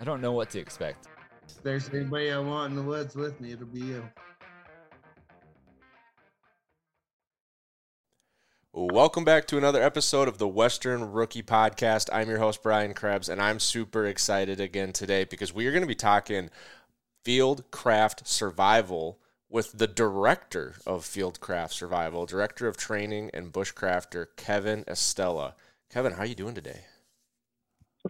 I don't know what to expect. If there's anybody I want in the woods with me, it'll be you. Welcome back to another episode of the Western Rookie Podcast. I'm your host, Brian Krebs, and I'm super excited again today because we are going to be talking Fieldcraft Survival with the director of Fieldcraft Survival, director of training and bushcrafter, Kevin Estela. Kevin, how are you doing today?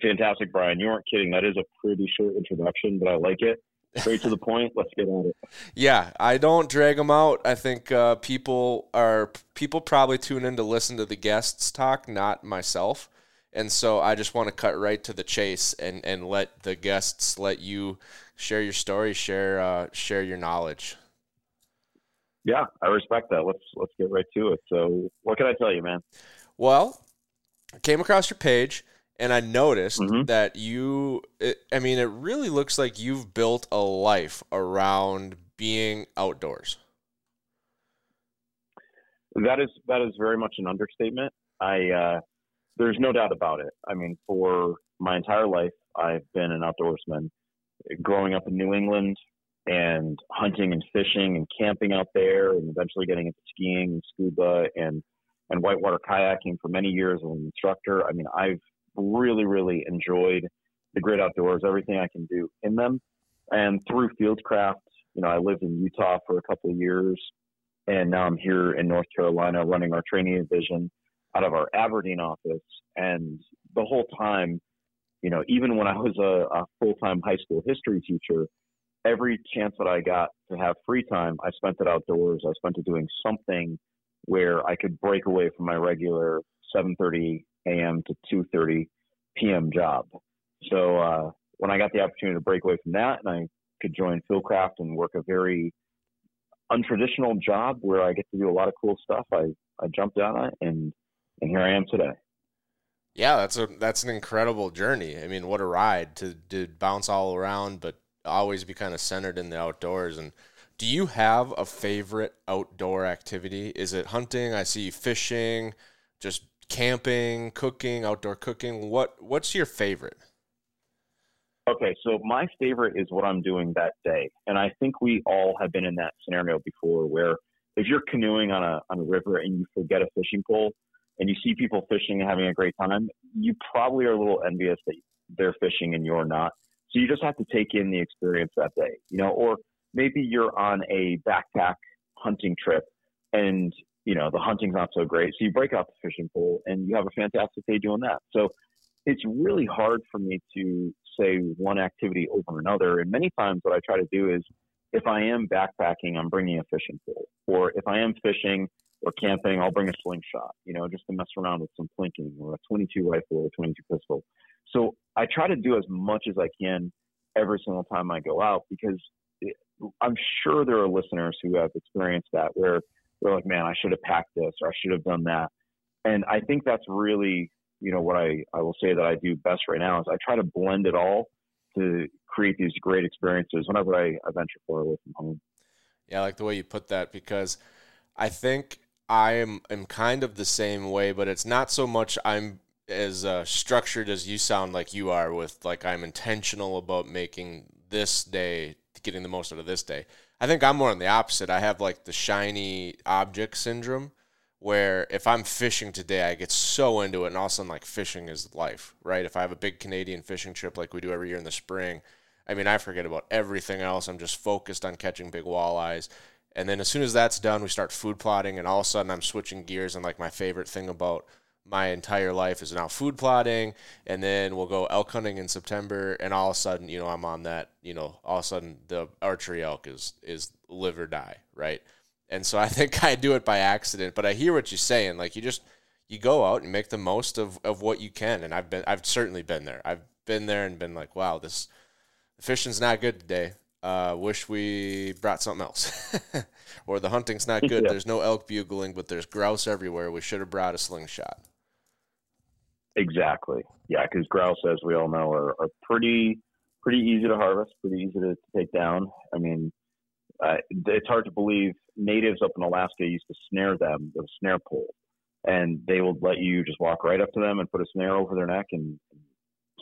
Fantastic, Brian. You weren't kidding. That is a pretty short introduction, but I like it. Straight to the point. Let's get at it. Yeah, I don't drag them out. I think uh, people are people probably tune in to listen to the guests talk, not myself. And so I just want to cut right to the chase and, and let the guests let you share your story, share uh, share your knowledge. Yeah, I respect that. Let's let's get right to it. So, what can I tell you, man? Well, I came across your page and I noticed mm-hmm. that you. It, I mean, it really looks like you've built a life around being outdoors. That is that is very much an understatement. I uh, there's no doubt about it. I mean, for my entire life, I've been an outdoorsman. Growing up in New England and hunting and fishing and camping out there, and eventually getting into skiing and scuba and and whitewater kayaking for many years as an instructor. I mean, I've really, really enjoyed the great outdoors, everything I can do in them. And through Fieldcraft, you know, I lived in Utah for a couple of years, and now I'm here in North Carolina running our training division out of our Aberdeen office. And the whole time, you know, even when I was a, a full time high school history teacher, every chance that I got to have free time, I spent it outdoors. I spent it doing something where I could break away from my regular 7:30 a.m. to 2:30 p.m. job. So uh, when I got the opportunity to break away from that, and I could join Fieldcraft and work a very untraditional job where I get to do a lot of cool stuff, I I jumped on it, and and here I am today. Yeah, that's a that's an incredible journey. I mean, what a ride to to bounce all around, but always be kind of centered in the outdoors. And do you have a favorite outdoor activity? Is it hunting? I see fishing, just camping, cooking, outdoor cooking. What what's your favorite? Okay, so my favorite is what I'm doing that day, and I think we all have been in that scenario before, where if you're canoeing on a on a river and you forget a fishing pole, and you see people fishing and having a great time, you probably are a little envious that they're fishing and you're not. So you just have to take in the experience that day, you know, or maybe you're on a backpack hunting trip and you know, the hunting's not so great. So you break out the fishing pole and you have a fantastic day doing that. So it's really hard for me to say one activity over another. And many times what I try to do is if I am backpacking, I'm bringing a fishing pole. Or if I am fishing or camping, I'll bring a slingshot, you know, just to mess around with some plinking or a 22 rifle or a 22 pistol. So I try to do as much as I can every single time I go out because I'm sure there are listeners who have experienced that where they're like, man, I should have packed this or I should have done that. And I think that's really, you know, what I, I will say that I do best right now is I try to blend it all to create these great experiences whenever I, I venture far away from home. Yeah, I like the way you put that because I think I am, am kind of the same way, but it's not so much I'm as uh, structured as you sound like you are with like I'm intentional about making this day getting the most out of this day. I think I'm more on the opposite. I have like the shiny object syndrome where if I'm fishing today, I get so into it, and all of a sudden, like fishing is life, right? If I have a big Canadian fishing trip like we do every year in the spring, I mean, I forget about everything else. I'm just focused on catching big walleyes. And then as soon as that's done, we start food plotting, and all of a sudden I'm switching gears. And like my favorite thing about my entire life is now food plotting, and then we'll go elk hunting in September, and all of a sudden, you know, I'm on that. You know, all of a sudden the archery elk is is live or die, right? And so I think I do it by accident, but I hear what you're saying. Like you just you go out and make the most of, of what you can. And I've been I've certainly been there. I've been there and been like, wow, this fishing's not good today. Uh, wish we brought something else. or the hunting's not good. Yeah. There's no elk bugling, but there's grouse everywhere. We should have brought a slingshot. Exactly. Yeah, because grouse, as we all know, are, are pretty pretty easy to harvest, pretty easy to take down. I mean, uh, it's hard to believe natives up in Alaska used to snare them with a snare pole, and they would let you just walk right up to them and put a snare over their neck and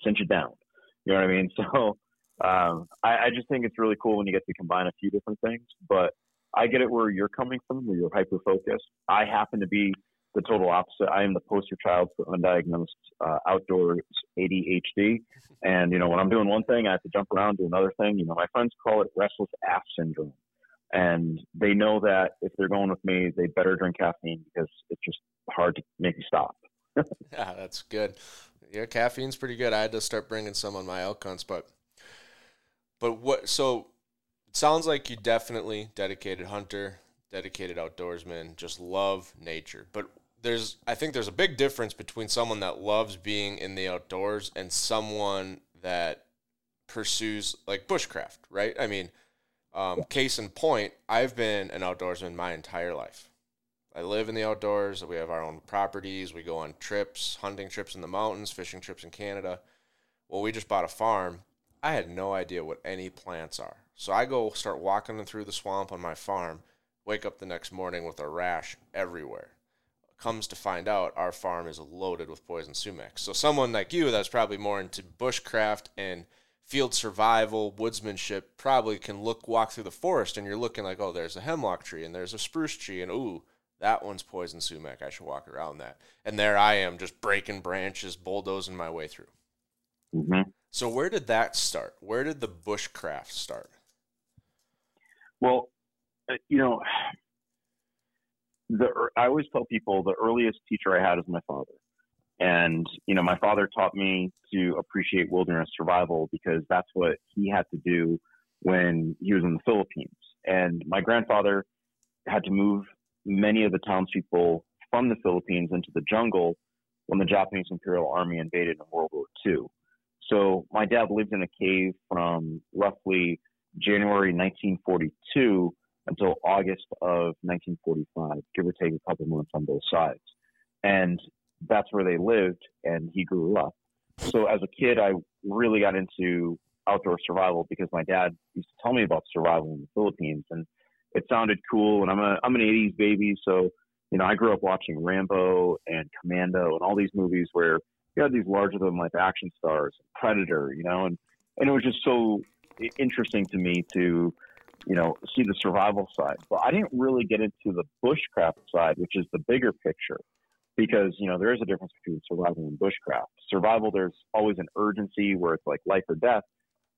cinch it down. You know what I mean? So um, I, I just think it's really cool when you get to combine a few different things. But I get it where you're coming from, where you're hyper focused. I happen to be the total opposite. I am the poster child for undiagnosed uh, outdoors ADHD. And, you know, when I'm doing one thing, I have to jump around to another thing. You know, my friends call it restless ass syndrome. And they know that if they're going with me, they better drink caffeine because it's just hard to make you stop. Yeah, that's good. Yeah, caffeine's pretty good. I had to start bringing some on my elk hunts, but but what? So it sounds like you definitely dedicated hunter, dedicated outdoorsman, just love nature. But there's, I think there's a big difference between someone that loves being in the outdoors and someone that pursues like bushcraft, right? I mean, um, case in point, I've been an outdoorsman my entire life. I live in the outdoors. We have our own properties. We go on trips, hunting trips in the mountains, fishing trips in Canada. Well, we just bought a farm. I had no idea what any plants are. So I go start walking through the swamp on my farm, wake up the next morning with a rash everywhere. Comes to find out, our farm is loaded with poison sumac. So someone like you that's probably more into bushcraft and field survival, woodsmanship, probably can look walk through the forest and you're looking like, oh, there's a hemlock tree and there's a spruce tree and ooh, that one's poison sumac. I should walk around that. And there I am, just breaking branches, bulldozing my way through. Mm-hmm. So where did that start? Where did the bushcraft start? Well, uh, you know, the I always tell people the earliest teacher I had is my father. And, you know, my father taught me to appreciate wilderness survival because that's what he had to do when he was in the Philippines. And my grandfather had to move many of the townspeople from the Philippines into the jungle when the Japanese Imperial Army invaded in World War II. So my dad lived in a cave from roughly January 1942 until August of 1945, give or take a couple months on both sides. And that's where they lived, and he grew up. So as a kid, I really got into outdoor survival because my dad used to tell me about survival in the Philippines, and it sounded cool. And I'm a I'm an 80s baby, so you know I grew up watching Rambo and Commando and all these movies where you had these larger than life action stars, Predator, you know, and and it was just so interesting to me to you know see the survival side. But I didn't really get into the bushcraft side, which is the bigger picture because you know there is a difference between survival and bushcraft. Survival, there's always an urgency where it's like life or death,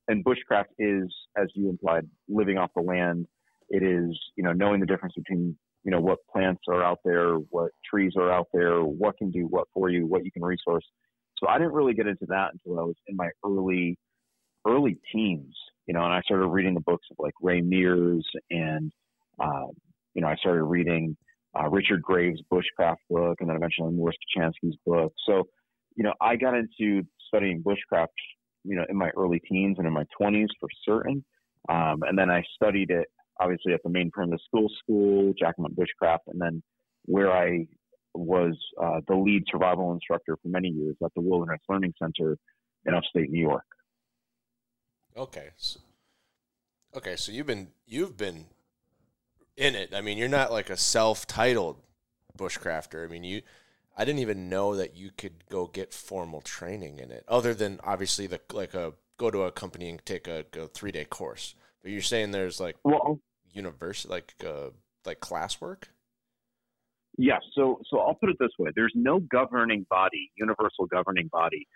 and bushcraft is, as you implied, living off the land. It is you know knowing the difference between you know what plants are out there, what trees are out there, what can do what for you, what you can resource. So I didn't really get into that until I was in my early early teens, you know, and I started reading the books of like Ray Mears and um, you know I started reading uh, Richard Graves' bushcraft book, and then eventually Mors Kochanski's book. So, you know, I got into studying bushcraft, you know, in my early teens and in my 20s for certain. Um, and then I studied it obviously at the Maine Primitive Skills School, Jack Mountain Bushcraft, and then where I was uh, the lead survival instructor for many years at the Wilderness Learning Center in upstate New York. Okay. So, okay, so you've been you've been in it. I mean, you're not like a self-titled bushcrafter. I mean, you I didn't even know that you could go get formal training in it other than obviously the like a go to a company and take a, a 3-day course. But you're saying there's like well, university like uh like classwork? Yes. So, so I'll put it this way: there's no governing body, universal governing body,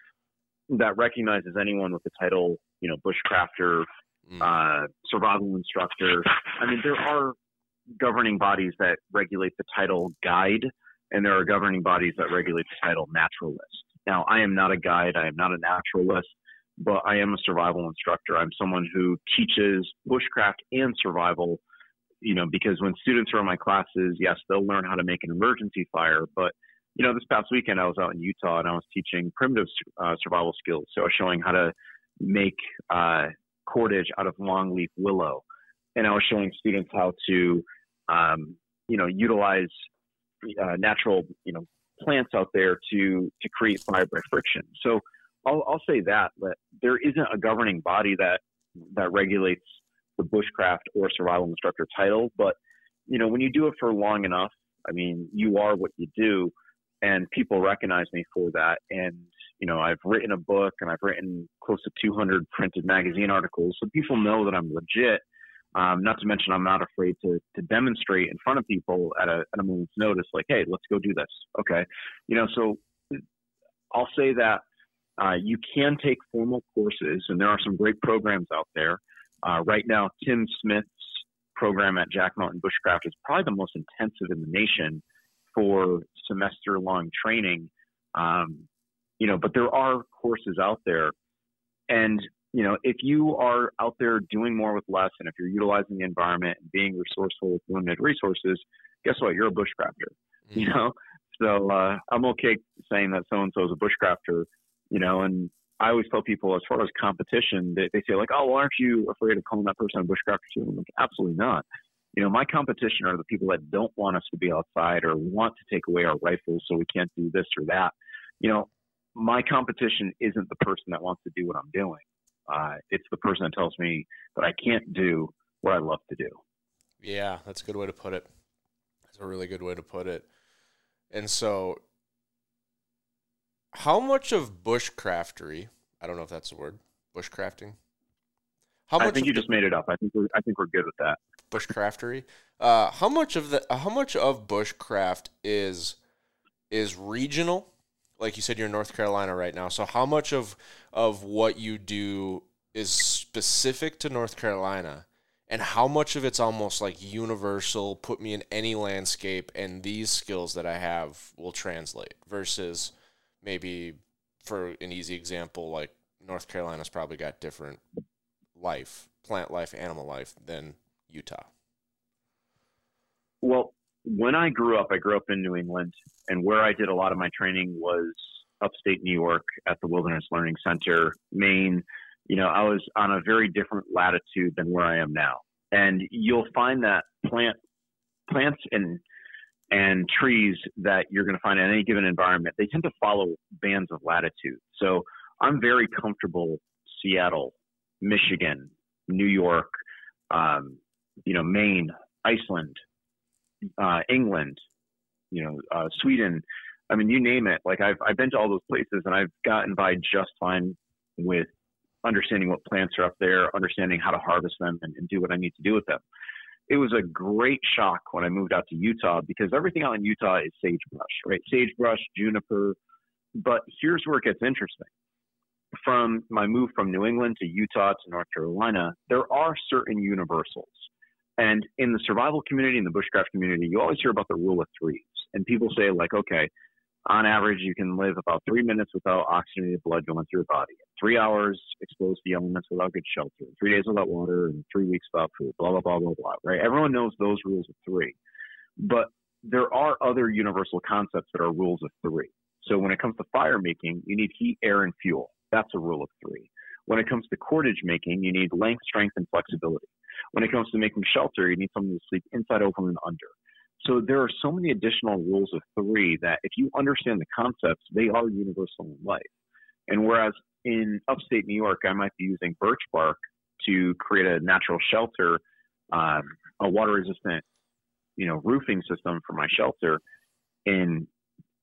that recognizes anyone with the title you know, bushcrafter, Mm. uh, survival instructor. I mean, there are governing bodies that regulate the title guide, and there are governing bodies that regulate the title naturalist. Now, I am not a guide, I am not a naturalist, but I am a survival instructor. I'm someone who teaches bushcraft and survival, you know, because when students are in my classes, yes, they'll learn how to make an emergency fire, but you know, this past weekend I was out in Utah and I was teaching primitive uh, survival skills. So I was showing how to make uh, cordage out of longleaf willow, and I was showing students how to, um, you know, utilize uh, natural, you know, plants out there to to create fire by friction. So I'll, I'll say that that there isn't a governing body that that regulates the bushcraft or survival instructor title, but you know, when you do it for long enough, I mean, you are what you do, and people recognize me for that. And you know, I've written a book and I've written close to 200 printed magazine articles, so people know that I'm legit. Um, not to mention, I'm not afraid to to demonstrate in front of people at a at a moment's notice, like, hey, let's go do this. Okay, you know, so I'll say that uh, you can take formal courses, and there are some great programs out there. Uh, right now, Tim Smith's program at Jack Mountain Bushcraft is probably the most intensive in the nation for semester long training. Um, you know, but there are courses out there. And, you know, if you are out there doing more with less and if you're utilizing the environment and being resourceful with limited resources, guess what? You're a bushcrafter, Mm-hmm. you know? So uh, I'm okay saying that so and so is a bushcrafter, you know, and I always tell people as far as competition, they, they say like, oh, well, aren't you afraid of calling that person a bushcrafter too? I'm like, absolutely not. You know, my competition are the people that don't want us to be outside or want to take away our rifles so we can't do this or that. You know, my competition isn't the person that wants to do what I'm doing. Uh, it's the person that tells me that I can't do what I love to do. Yeah, that's a good way to put it. That's a really good way to put it. And so, how much of bushcraftery? I don't know if that's a word. Bushcrafting. How I much think you the just made it up. I think we're I think we're good with that. bushcraftery? Uh, how much of the how much of bushcraft is is regional? Like you said, you're in North Carolina right now. So how much of of what you do is specific to North Carolina, and how much of it's almost like universal? Put me in any landscape, and these skills that I have will translate. Versus maybe, for an easy example, like North Carolina's probably got different life, plant life, animal life than Utah. Well, when I grew up, I grew up in New England, and where I did a lot of my training was upstate New York at the Wilderness Learning Center, Maine. You know, I was on a very different latitude than where I am now, and you'll find that plant plants and and trees that you're going to find in any given environment, they tend to follow bands of latitude. So I'm very comfortable Seattle, Michigan, New York, um, you know, Maine, Iceland, uh, England, you know, uh, Sweden. I mean, you name it. Like I've I've been to all those places, and I've gotten by just fine with understanding what plants are up there, understanding how to harvest them, and, and do what I need to do with them. It was a great shock when I moved out to Utah because everything out in Utah is sagebrush, right? Sagebrush, juniper. But here's where it gets interesting. From my move from New England to Utah to North Carolina, there are certain universals. And in the survival community, in the bushcraft community, you always hear about the rule of threes. And people say, like, okay, on average, you can live about three minutes without oxygenated blood going through your body, three hours exposed to the elements without good shelter, three days without water, and three weeks without food, blah, blah, blah, blah, blah, right? Everyone knows those rules of three. But there are other universal concepts that are rules of three. So when it comes to fire making, you need heat, air, and fuel. That's a rule of three. When it comes to cordage making, you need length, strength, and flexibility. When it comes to making shelter, you need something to sleep inside, over, and under. So there are so many additional rules of three that if you understand the concepts, they are universal in life. And whereas in upstate New York, I might be using birch bark to create a natural shelter, um, a water resistant, you know, roofing system for my shelter in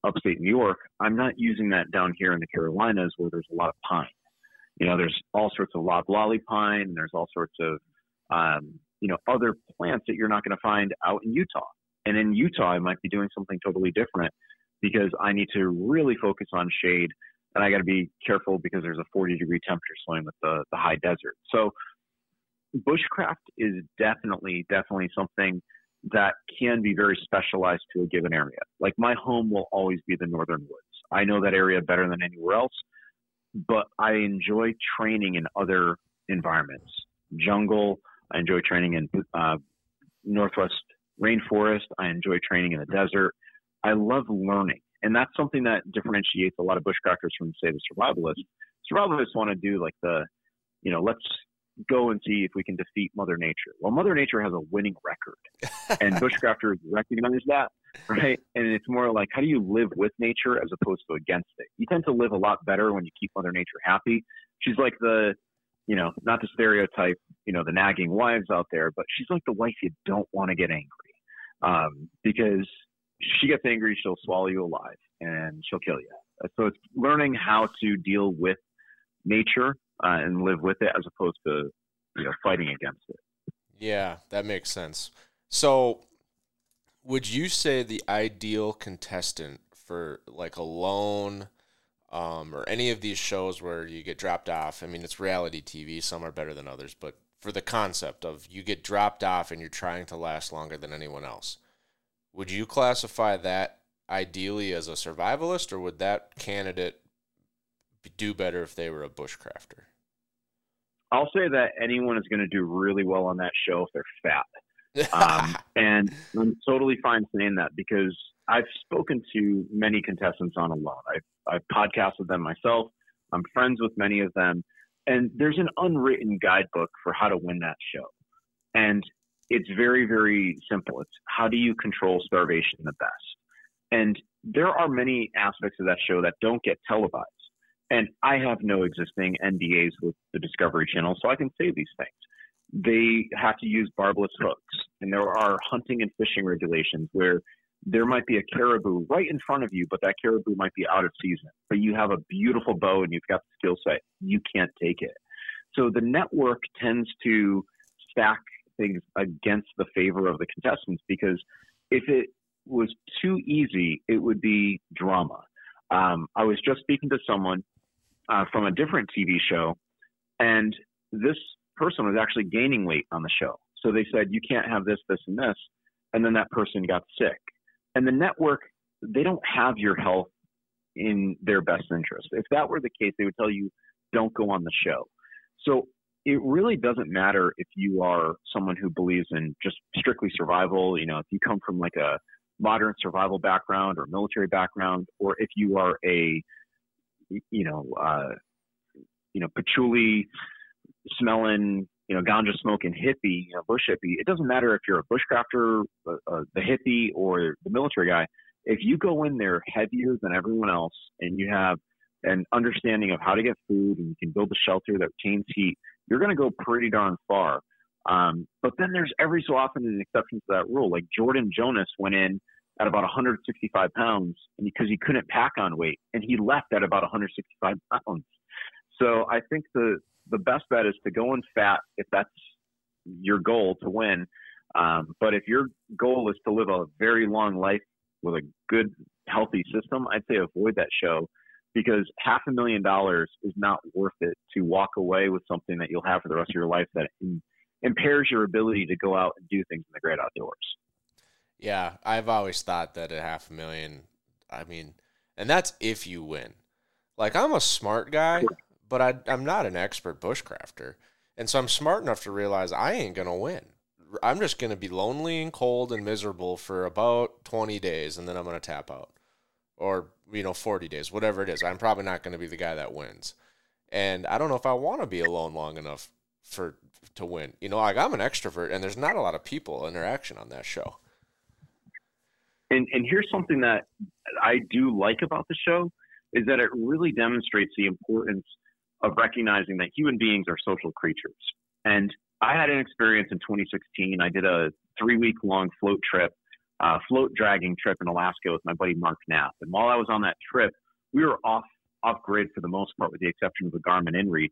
upstate New York, I'm not using that down here in the Carolinas where there's a lot of pine. You know, there's all sorts of loblolly pine, and there's all sorts of, um, you know, other plants that you're not going to find out in Utah. And in Utah, I might be doing something totally different because I need to really focus on shade and I got to be careful because there's a 40 degree temperature swing with the the high desert. So bushcraft is definitely definitely something that can be very specialized to a given area. Like my home will always be the northern woods. I know that area better than anywhere else, but I enjoy training in other environments. Jungle, I enjoy training in uh, northwest rainforest. I enjoy training in the desert. I love learning, and that's something that differentiates a lot of bushcrafters from, say, the survivalists. Survivalists want to do like the, you know, let's go and see if we can defeat Mother Nature. Well, Mother Nature has a winning record, and bushcrafters recognize that, right? And it's more like how do you live with nature as opposed to against it. You tend to live a lot better when you keep Mother Nature happy. She's like the, you know, not the stereotype, you know, the nagging wives out there, but she's like the wife you don't want to get angry, um, because she gets angry, she'll swallow you alive and she'll kill you. So it's learning how to deal with nature uh, and live with it as opposed to you know fighting against it. Yeah, that makes sense. So, would you say the ideal contestant for like Alone um, or any of these shows where you get dropped off? I mean, it's reality TV; some are better than others, but for the concept of you get dropped off and you're trying to last longer than anyone else, would you classify that ideally as a survivalist, or would that candidate do better if they were a bushcrafter? I'll say that anyone is going to do really well on that show if they're fat. Um, and I'm totally fine saying that because I've spoken to many contestants on Alone. I've, I've podcasted them myself. I'm friends with many of them. And there's an unwritten guidebook for how to win that show. And it's very, very simple. It's how do you control starvation the best? And there are many aspects of that show that don't get televised. And I have no existing NDAs with the Discovery Channel, so I can say these things. They have to use barbless hooks, and there are hunting and fishing regulations where there might be a caribou right in front of you, but that caribou might be out of season. But you have a beautiful bow and you've got the skill set. You can't take it. So the network tends to stack things against the favor of the contestants because if it was too easy, it would be drama. Um, I was just speaking to someone uh, from a different TV show, and this person was actually gaining weight on the show. So they said, you can't have this, this, and this. And then that person got sick. And the network, they don't have your health in their best interest. If that were the case, they would tell you, don't go on the show. So it really doesn't matter if you are someone who believes in just strictly survival. You know, if you come from like a modern survival background or military background, or if you are a you know, uh, you know, patchouli smelling, you know, ganja smoking hippie, you know, bush hippie. It doesn't matter if you're a bushcrafter, uh, uh, the hippie, or the military guy. If you go in there heavier than everyone else, and you have an understanding of how to get food, and you can build a shelter that retains heat, you're going to go pretty darn far. Um, but then there's every so often an exception to that rule. Like Jordan Jonas went in at about 165 pounds and because he couldn't pack on weight, and he left at about 165 pounds. So I think the the best bet is to go in fat if that's your goal to win. Um, but if your goal is to live a very long life with a good, healthy system, I'd say avoid that show because half a million dollars is not worth it to walk away with something that you'll have for the rest of your life that impairs your ability to go out and do things in the great outdoors. Yeah, I've always thought that a half a million, I mean, and that's if you win. Like, I'm a smart guy, but I, I'm not an expert bushcrafter. And so I'm smart enough to realize I ain't going to win. I'm just going to be lonely and cold and miserable for about 20 days, and then I'm going to tap out. Or, you know, 40 days, whatever it is. I'm probably not going to be the guy that wins. And I don't know if I want to be alone long enough for to win. You know, like I'm an extrovert, and there's not a lot of people interaction on that show. And and here's something that I do like about the show is that it really demonstrates the importance of recognizing that human beings are social creatures. And I had an experience in 2016. I did a three week long float trip, uh, float dragging trip in Alaska with my buddy Mark Knapp. And while I was on that trip, we were off off grid for the most part, with the exception of the Garmin InReach.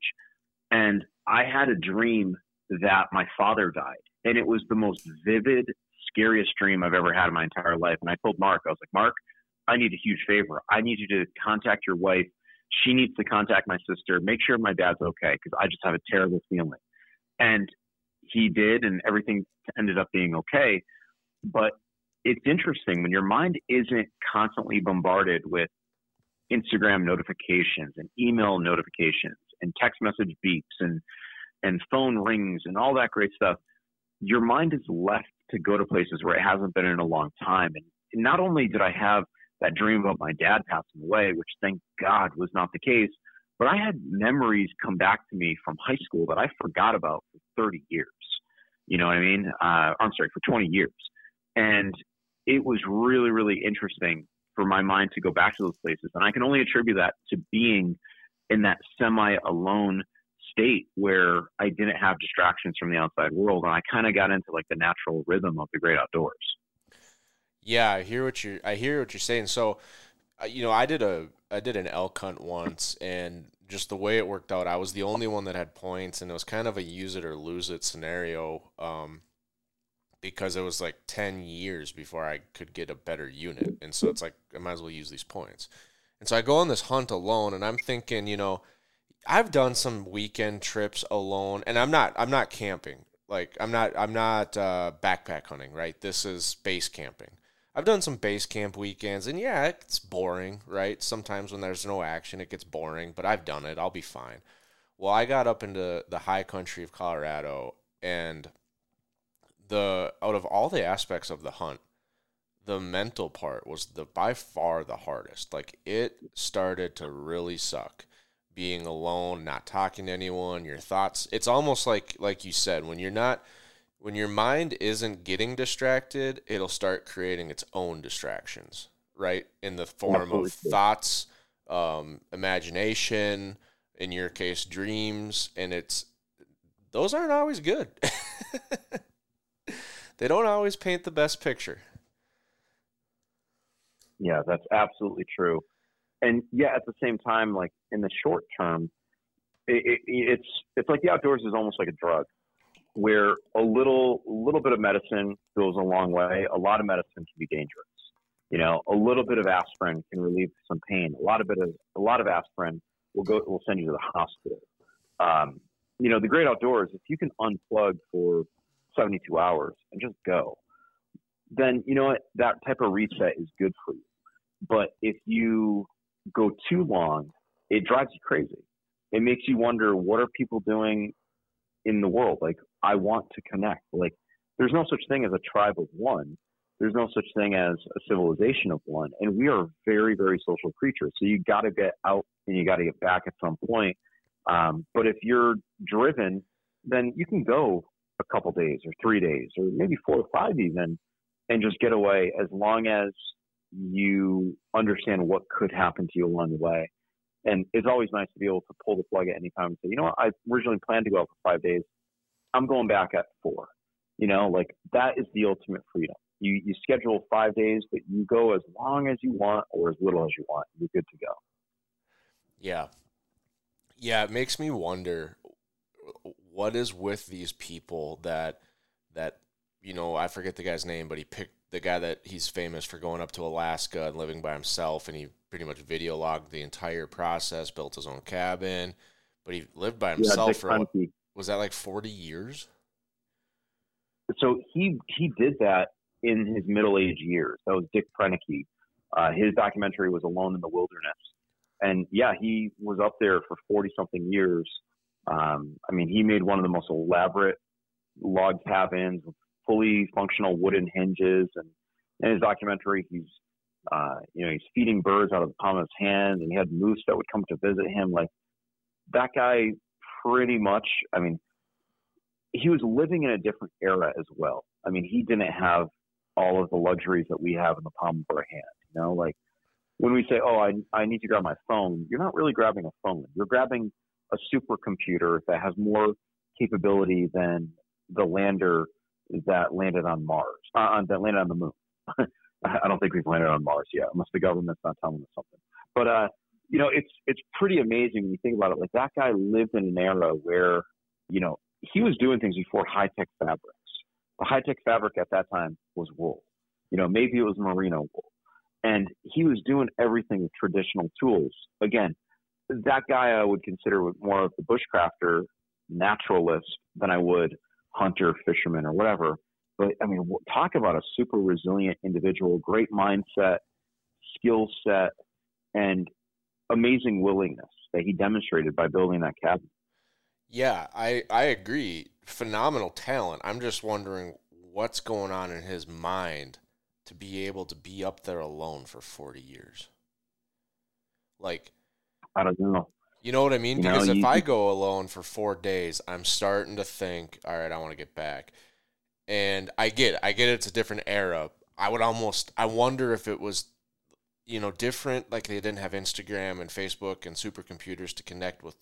And I had a dream that my father died, and it was the most vivid, scariest dream I've ever had in my entire life. And I told Mark, I was like, Mark, I need a huge favor. I need you to contact your wife. She needs to contact my sister, make sure my dad's okay because I just have a terrible feeling. And he did, and everything ended up being okay. But it's interesting when your mind isn't constantly bombarded with Instagram notifications and email notifications and text message beeps and and phone rings and all that great stuff. Your mind is left to go to places where it hasn't been in a long time. And not only did I have that dream about my dad passing away, which thank God was not the case, but I had memories come back to me from high school that I forgot about for 30 years. You know what I mean? Uh, I'm sorry, for 20 years. And it was really, really interesting for my mind to go back to those places. And I can only attribute that to being in that semi alone state where I didn't have distractions from the outside world. And I kind of got into like the natural rhythm of the great outdoors. Yeah, I hear what you're. I hear what you're saying. So, uh, you know, I did a I did an elk hunt once, and just the way it worked out, I was the only one that had points, and it was kind of a use it or lose it scenario. Um, because it was like 10 years before I could get a better unit. And so it's like, I might as well use these points. And so I go on this hunt alone and I'm thinking, you know, I've done some weekend trips alone and I'm not, I'm not camping. Like I'm not, I'm not uh, backpack hunting, right? This is base camping. I've done some base camp weekends and yeah, it's boring, right? Sometimes when there's no action, it gets boring, but I've done it. I'll be fine. Well, I got up into the high country of Colorado and the out of all the aspects of the hunt, the mental part was the by far the hardest. Like it started to really suck being alone, not talking to anyone, your thoughts. It's almost like like you said when you're not when your mind isn't getting distracted, it'll start creating its own distractions, right? In the form Absolutely. of thoughts, um, imagination, in your case, dreams, and it's those aren't always good. they don't always paint the best picture. Yeah, that's absolutely true. And yeah, at the same time, like in the short term, it, it, it's it's like the outdoors is almost like a drug, where a little little bit of medicine goes a long way. A lot of medicine can be dangerous. You know, a little bit of aspirin can relieve some pain. A lot of bit of a lot of aspirin will go will send you to the hospital. Um, you know, the great outdoors. If you can unplug for 72 hours and just go, then you know what? That type of reset is good for you. But if you go too long, it drives you crazy. It makes you wonder what are people doing in the world? Like, I want to connect. Like, there's no such thing as a tribe of one. There's no such thing as a civilization of one. And we are very, very social creatures. So you got to get out and you got to get back at some point. Um, but if you're driven, then you can go a couple days or three days or maybe four or five even and just get away as long as you understand what could happen to you along the way. And it's always nice to be able to pull the plug at any time and say, you know what, I originally planned to go out for five days. I'm going back at four. You know, like that is the ultimate freedom. You you schedule five days, but you go as long as you want or as little as you want. You're good to go. Yeah. Yeah, it makes me wonder what is with these people that that you know I forget the guy's name, but he picked the guy that he's famous for going up to Alaska and living by himself, and he pretty much video logged the entire process, built his own cabin, but he lived by himself yeah, for was that like forty years? So he he did that in his middle age years. That was Dick Proenneke. Uh, his documentary was Alone in the Wilderness, and yeah, he was up there for forty something years um, I mean, he made one of the most elaborate log cabins with fully functional wooden hinges. And in his documentary, he's, uh, you know, he's feeding birds out of the palm of his hand, and he had moose that would come to visit him. Like that guy, pretty much. I mean, he was living in a different era as well. I mean, he didn't have all of the luxuries that we have in the palm of our hand. You know, like when we say, "Oh, I I need to grab my phone," you're not really grabbing a phone. You're grabbing a supercomputer that has more capability than the lander that landed on Mars, uh, that landed on the moon. I don't think we've landed on Mars yet, unless the government's not telling us something. But uh, you know, it's it's pretty amazing when you think about it. Like that guy lived in an era where, you know, he was doing things before high tech fabrics. The high tech fabric at that time was wool. You know, maybe it was merino wool, and he was doing everything with traditional tools. Again, that guy I would consider more of the bushcrafter naturalist than I would hunter, fisherman, or whatever. But I mean, talk about a super resilient individual, great mindset, skill set, and amazing willingness that he demonstrated by building that cabin. Yeah, I, I agree. Phenomenal talent. I'm just wondering what's going on in his mind to be able to be up there alone for 40 years. Like, I don't know. You know what I mean? You Because know, if you- I go alone for four days, I'm starting to think, all right, I want to get back. And I get, it. I get it, it's a different era. I would almost, I wonder if it was, you know, different. Like they didn't have Instagram and Facebook and supercomputers to connect with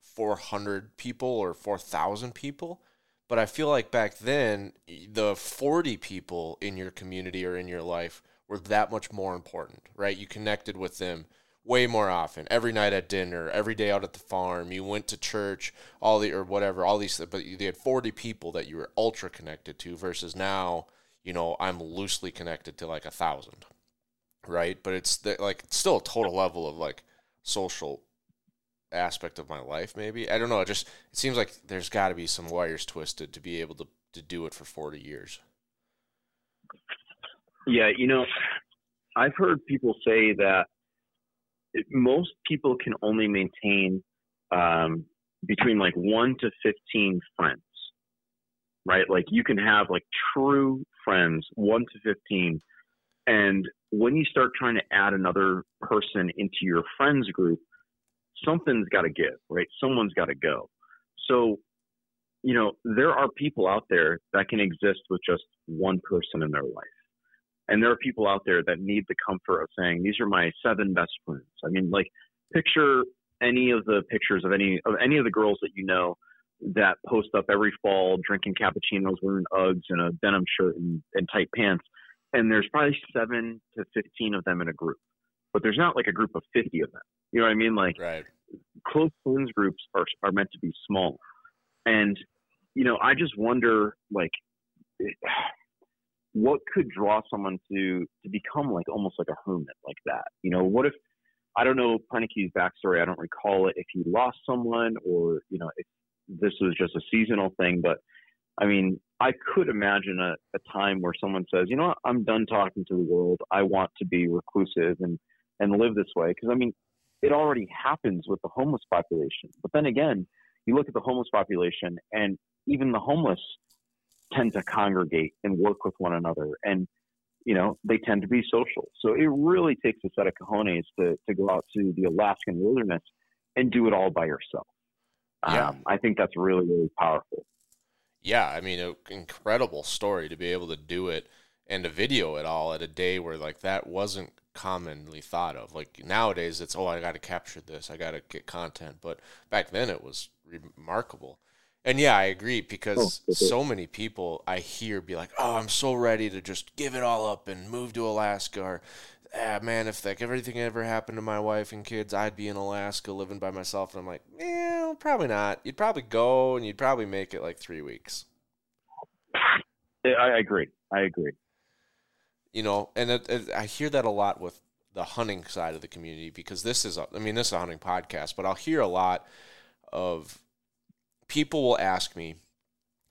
400 people or 4,000 people. But I feel like back then, the 40 people in your community or in your life were that much more important, right? You connected with them way more often every night at dinner every day out at the farm you went to church all the or whatever all these but you had 40 people that you were ultra connected to versus now you know i'm loosely connected to like a thousand right but it's the, like it's still a total level of like social aspect of my life maybe i don't know it just it seems like there's got to be some wires twisted to be able to to do it for 40 years Yeah, you know, I've heard people say that it- most people can only maintain um, between like one to 15 friends, right? Like you can have like true friends, one to 15. And when you start trying to add another person into your friends group, something's got to give, right? Someone's got to go. So, you know, there are people out there that can exist with just one person in their life. And there are people out there that need the comfort of saying, these are my seven best friends. I mean, like, picture any of the pictures of any of any of the girls that you know that post up every fall drinking cappuccinos, wearing Uggs and a denim shirt and, and tight pants. And there's probably seven to 15 of them in a group, but there's not like a group of 50 of them. You know what I mean? Like, right close friends groups are are meant to be small, and you know, I just wonder like what could draw someone to to become like almost like a hermit like that. You know, what if I don't know Proenneke's backstory. I don't recall it if he lost someone or you know if this was just a seasonal thing, but I mean, I could imagine a, a time where someone says, you know what, I'm done talking to the world. I want to be reclusive and and live this way because I mean it already happens with the homeless population. But then again, you look at the homeless population, and even the homeless tend to congregate and work with one another, and you know they tend to be social. So it really takes a set of cojones to to go out to the Alaskan wilderness and do it all by yourself. Yeah. Um, I think that's really really powerful. Yeah, I mean, an incredible story to be able to do it and to video it all at a day where like that wasn't commonly thought of. Like nowadays, it's oh, I got to capture this, I got to get content, but back then it was remarkable. And yeah, I agree because Oh, okay. so many people I hear be like, "Oh, I'm so ready to just give it all up and move to Alaska." Or, ah, man, if like everything ever happened to my wife and kids, I'd be in Alaska living by myself. And I'm like, "Yeah, probably not. You'd probably go and you'd probably make it like three weeks." I, I agree. I agree. you know, and it, it, I hear that a lot with the hunting side of the community because this is, a, I mean, this is a hunting podcast, but I'll hear a lot of people will ask me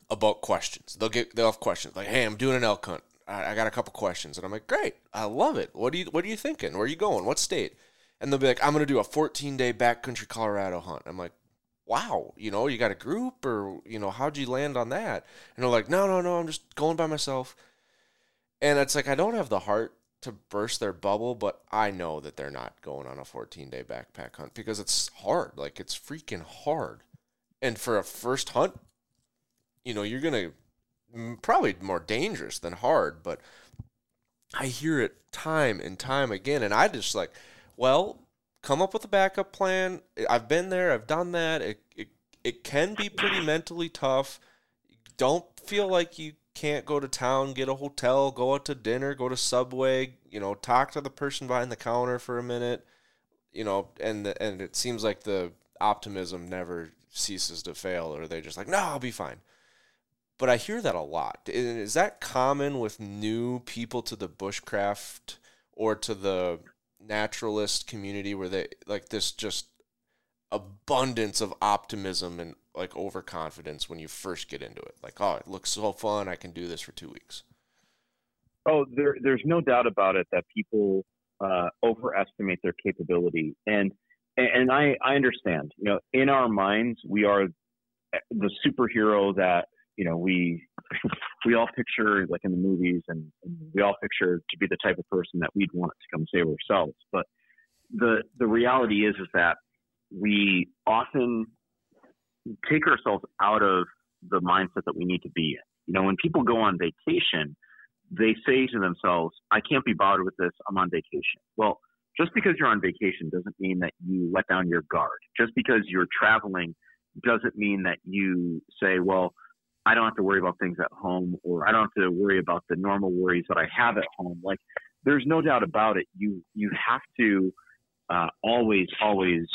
about questions. They'll get, they'll have questions like, "Hey, I'm doing an elk hunt. I, I got a couple questions," and I'm like, "Great, I love it. What do you, what are you thinking? Where are you going? What state?" And they'll be like, "I'm going to do a 14 day backcountry Colorado hunt." I'm like, wow, you know, you got a group or, you know, how'd you land on that? And they're like, no, no, no, I'm just going by myself. And it's like, I don't have the heart to burst their bubble, but I know that they're not going on a 14 day backpack hunt because it's hard. Like, it's freaking hard. And for a first hunt, you know, you're going to probably more dangerous than hard, but I hear it time and time again. And I just like, well, come up with a backup plan. I've been there, I've done that. It, it, it can be pretty mentally tough. Don't feel like you can't go to town, get a hotel, go out to dinner, go to Subway, you know, talk to the person behind the counter for a minute, you know, and the, and it seems like the optimism never ceases to fail or they're just like, "No, I'll be fine." But I hear that a lot. Is that common with new people to the bushcraft or to the naturalist community where they like this just abundance of optimism and like overconfidence when you first get into it. Like, oh, it looks so fun. I can do this for two weeks. Oh, there, there's no doubt about it that people uh, overestimate their capability, and and I, I understand. You know, in our minds, we are the superhero that you know we we all picture like in the movies, and, and we all picture to be the type of person that we'd want to come save ourselves. But the the reality is is that we often take ourselves out of the mindset that we need to be in. You know, when people go on vacation, they say to themselves, I can't be bothered with this. I'm on vacation. Well, just because you're on vacation doesn't mean that you let down your guard. Just because you're traveling doesn't mean that you say, well, I don't have to worry about things at home or I don't have to worry about the normal worries that I have at home. Like there's no doubt about it. You, you have to uh, always, always,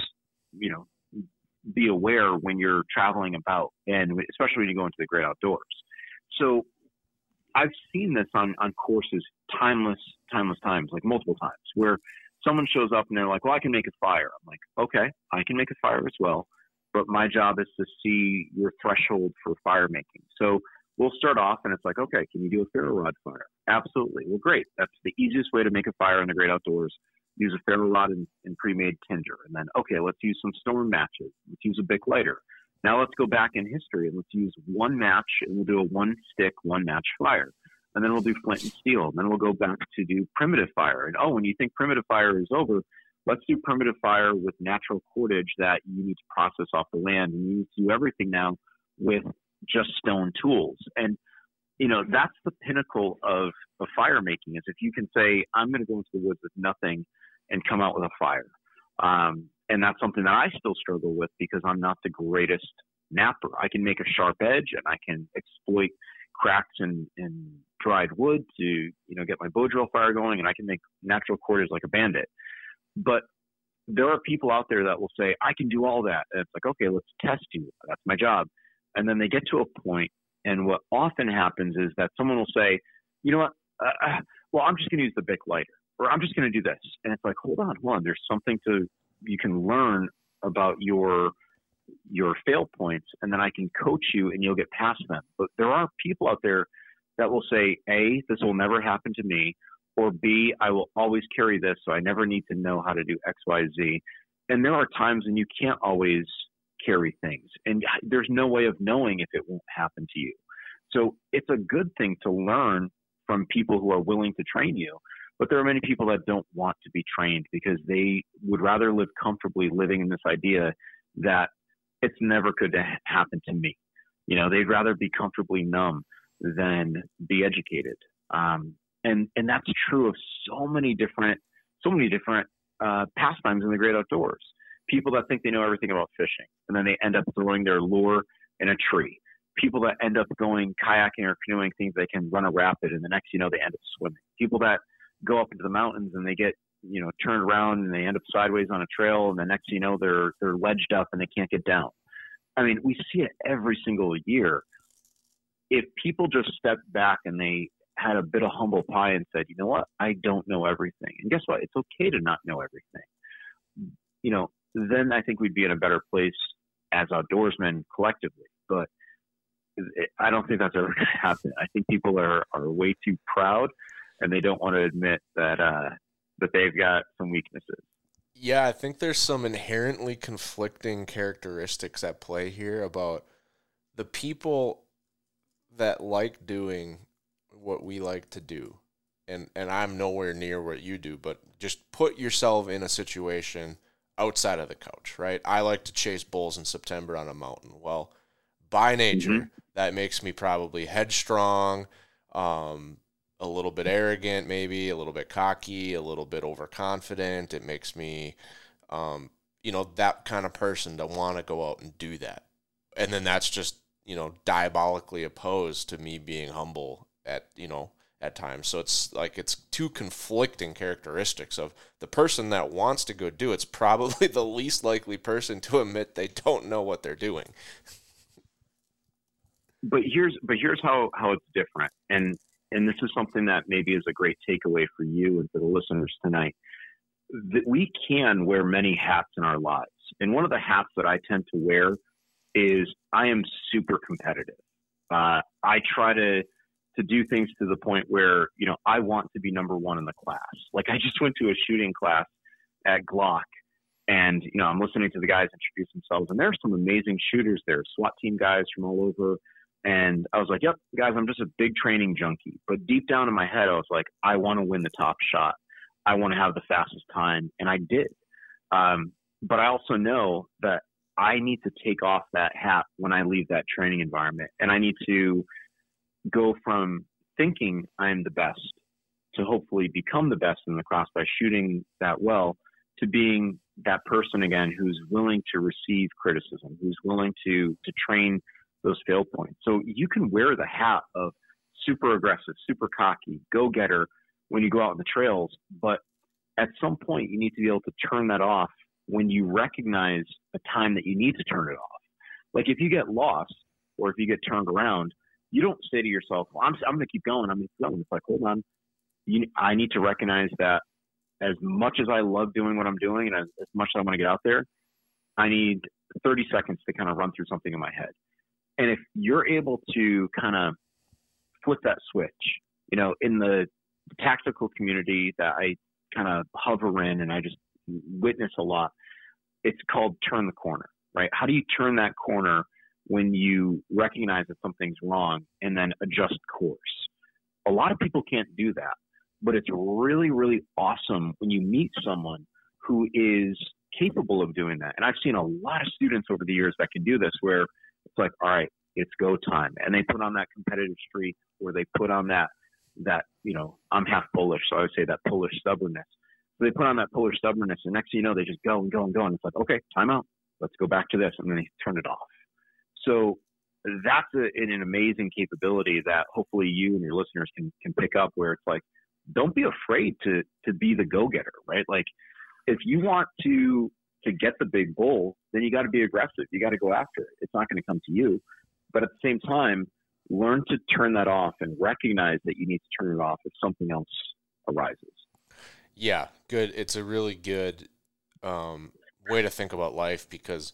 you know, be aware when you're traveling about and especially when you go into the great outdoors. So I've seen this on, on courses timeless, timeless times, like multiple times where someone shows up and they're like, well, I can make a fire. I'm like, okay, I can make a fire as well. But my job is to see your threshold for fire making. So we'll start off and it's like, okay, can you do a ferro rod fire? Absolutely. Well, great. That's the easiest way to make a fire in the great outdoors. Use a ferro rod and, pre-made tinder. And then, okay, let's use some storm matches. Let's use a Bic lighter. Now let's go back in history and let's use one match and we'll do a one stick, one match fire. And then we'll do flint and steel. And then we'll go back to do primitive fire. And oh, when you think primitive fire is over, let's do primitive fire with natural cordage that you need to process off the land. And you need to do everything now with just stone tools. And you know, that's the pinnacle of, of fire making is if you can say, I'm going to go into the woods with nothing and come out with a fire. Um, and that's something that I still struggle with because I'm not the greatest knapper. I can make a sharp edge and I can exploit cracks in, in dried wood to, you know, get my bow drill fire going and I can make natural cordage like a bandit. But there are people out there that will say, I can do all that. And it's like, okay, let's test you. That's my job. And then they get to a point, and what often happens is that someone will say, you know what? Uh, uh well, I'm just going to use the Bic lighter, or I'm just going to do this. And it's like, hold on, hold on. There's something to you can learn about your your fail points, and then I can coach you, and you'll get past them. But there are people out there that will say, A, this will never happen to me, or B, I will always carry this, so I never need to know how to do X, Y, Z. And there are times when you can't always carry things, and there's no way of knowing if it won't happen to you. So it's a good thing to learn from people who are willing to train you. But there are many people that don't want to be trained because they would rather live comfortably living in this idea that it's never to happen to me. You know, they'd rather be comfortably numb than be educated. Um, and and that's true of so many different so many different uh, pastimes in the great outdoors. People that think they know everything about fishing, and then they end up throwing their lure in a tree. People that end up going kayaking or canoeing, think they can run a rapid, and the next you know they end up swimming. People that go up into the mountains and they get you know turned around and they end up sideways on a trail, and the next you know they're they're ledged up and they can't get down. I mean, we see it every single year. If people just step back and they had a bit of humble pie and said, you know what, I don't know everything. And guess what? It's okay to not know everything. You know, then I think we'd be in a better place as outdoorsmen collectively. But I don't think that's ever going to happen. I think people are, are way too proud and they don't want to admit that, uh, that they've got some weaknesses. Yeah, I think there's some inherently conflicting characteristics at play here about the people that like doing what we like to do. And and I'm nowhere near what you do, but just put yourself in a situation outside of the couch, right? I like to chase bulls in September on a mountain. Well, by nature, mm-hmm. that makes me probably headstrong, um, a little bit arrogant, maybe a little bit cocky, a little bit overconfident. It makes me, um, you know, that kind of person to want to go out and do that. And then that's just, you know, diabolically opposed to me being humble at you know at times. So it's like it's two conflicting characteristics of the person that wants to go do it's probably the least likely person to admit they don't know what they're doing. But here's but here's how how it's different. And and this is something that maybe is a great takeaway for you and for the listeners tonight. That we can wear many hats in our lives. And one of the hats that I tend to wear is I am super competitive. Uh, I try to to do things to the point where you know I want to be number one in the class. Like I just went to a shooting class at Glock, and you know I'm listening to the guys introduce themselves, and there are some amazing shooters there, SWAT team guys from all over. And I was like, "Yep, guys, I'm just a big training junkie." But deep down in my head, I was like, "I want to win the top shot. I want to have the fastest time," and I did. Um, but I also know that I need to take off that hat when I leave that training environment, and I need to go from thinking I'm the best to hopefully become the best in the cross by shooting that well to being that person again who's willing to receive criticism, who's willing to to train those fail points. So you can wear the hat of super aggressive, super cocky, go getter when you go out on the trails, but at some point you need to be able to turn that off when you recognize a time that you need to turn it off. Like if you get lost or if you get turned around, you don't say to yourself, well, I'm, I'm going to keep going. I'm going to keep going. It's like, hold on. You, I need to recognize that as much as I love doing what I'm doing and as, as much as I want to get out there, I need 30 seconds to kind of run through something in my head. And if you're able to kind of flip that switch, you know, in the tactical community that I kind of hover in and I just witness a lot, it's called turn the corner, right? How do you turn that corner when you recognize that something's wrong and then adjust course? A lot of people can't do that, but it's really, really awesome when you meet someone who is capable of doing that. And I've seen a lot of students over the years that can do this where it's like, all right, it's go time. And they put on that competitive streak or they put on that, that, you know, I'm half Polish. So I would say that Polish stubbornness. So they put on that Polish stubbornness and next thing you know, they just go and go and go. And it's like, okay, time out. Let's go back to this. And then they turn it off. So that's a, an amazing capability that hopefully you and your listeners can, can pick up where it's like, don't be afraid to, to be the go-getter, right? Like if you want to, to get the big bull, then you got to be aggressive. You got to go after it. It's not going to come to you. But at the same time, learn to turn that off and recognize that you need to turn it off if something else arises. Yeah, good. It's a really good um, way to think about life because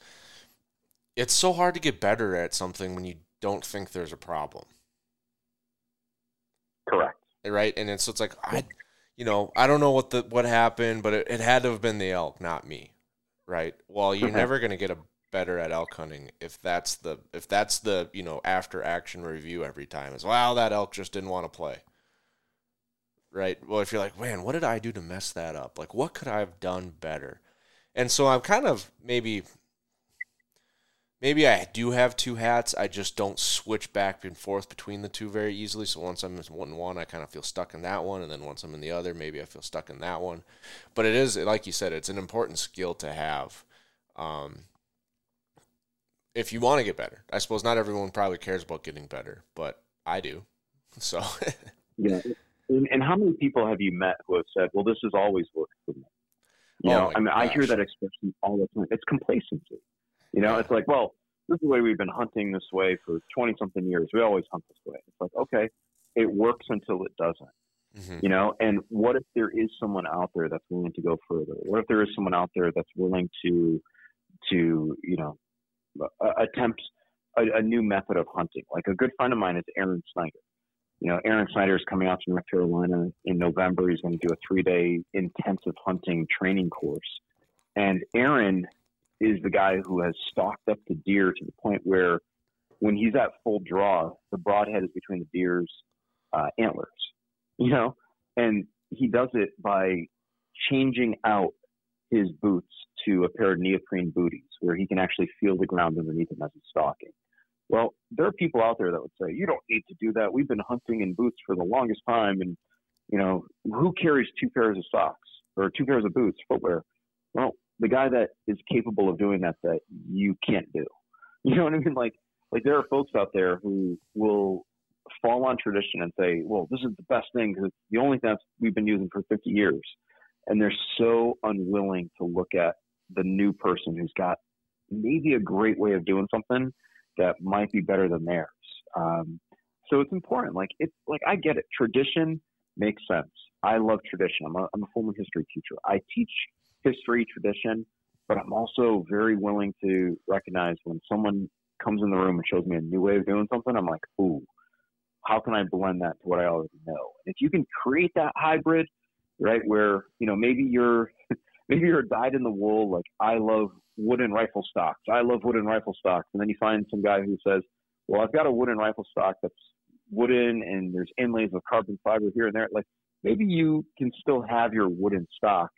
it's so hard to get better at something when you don't think there's a problem. Correct. Right, and it's, so it's like I, you know, I don't know what the what happened, but it, it had to have been the elk, not me. Right. Well, you're mm-hmm. never going to get a better at elk hunting if that's the if that's the you know after action review every time is wow that elk just didn't want to play right well if you're like man what did i do to mess that up like what could i have done better and so i'm kind of maybe maybe I do have two hats. I just don't switch back and forth between the two very easily. So once I'm in one, one, I kind of feel stuck in that one, and then once I'm in the other, maybe I feel stuck in that one. But it is, like you said, it's an important skill to have. Um, if you want to get better, I suppose not everyone probably cares about getting better, but I do. So yeah, and, and how many people have you met who have said, "Well, this has always worked for me"? You Oh know, I mean, I hear that expression all the time. It's complacency. You know, it's like, well, this is the way we've been hunting this way for 20 something years. We always hunt this way. It's like, okay, it works until it doesn't. Mhm. You know, and what if there is someone out there that's willing to go further? What if there is someone out there that's willing to, to you know, uh, attempt a, a new method of hunting? Like a good friend of mine is Aaron Snyder. You know, Aaron Snyder is coming out to North Carolina in November. He's going to do a three day intensive hunting training course. And Aaron is the guy who has stalked up the deer to the point where when he's at full draw, the broadhead is between the deer's uh, antlers, you know, and he does it by changing out his boots to a pair of neoprene booties where he can actually feel the ground underneath him as he's stalking. Well, there are people out there that would say, you don't need to do that. We've been hunting in boots for the longest time. And, you know, who carries two pairs of socks or two pairs of boots, footwear? Well, the guy that is capable of doing that, that you can't do. You know what I mean? Like, like there are folks out there who will fall on tradition and say, well, this is the best thing because it's the only thing that we've been using for 50 years. And they're so unwilling to look at the new person who's got maybe a great way of doing something that might be better than theirs. Um, so it's important. Like it's like I get it. Tradition makes sense. I love tradition. I'm a, I'm a former history teacher. I teach history, tradition, but I'm also very willing to recognize when someone comes in the room and shows me a new way of doing something, I'm like, ooh, how can I blend that to what I already know? And if you can create that hybrid, right, where you know maybe you're maybe you're a dyed in the wool, like I love wooden rifle stocks, I love wooden rifle stocks, and then you find some guy who says, well, I've got a wooden rifle stock that's wooden and there's inlays of carbon fiber here and there. Like maybe you can still have your wooden stock,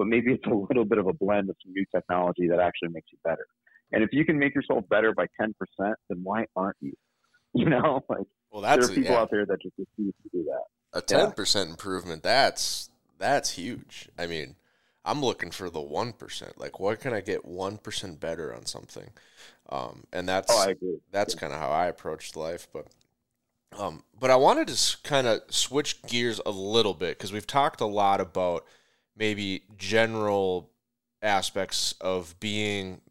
but maybe it's a little bit of a blend of some new technology that actually makes you better. And if you can make yourself better by 10%, then why aren't you? You know, like well, that's there are people yeah. out there that just refuse to do that. A ten percent improvement. That's that's huge. I mean, I'm looking for the one percent. Like, what can I get one percent better on something? Um, and that's oh, that's kind of how I approached life. But um, but I wanted to kind of switch gears a little bit because we've talked a lot about maybe general aspects of being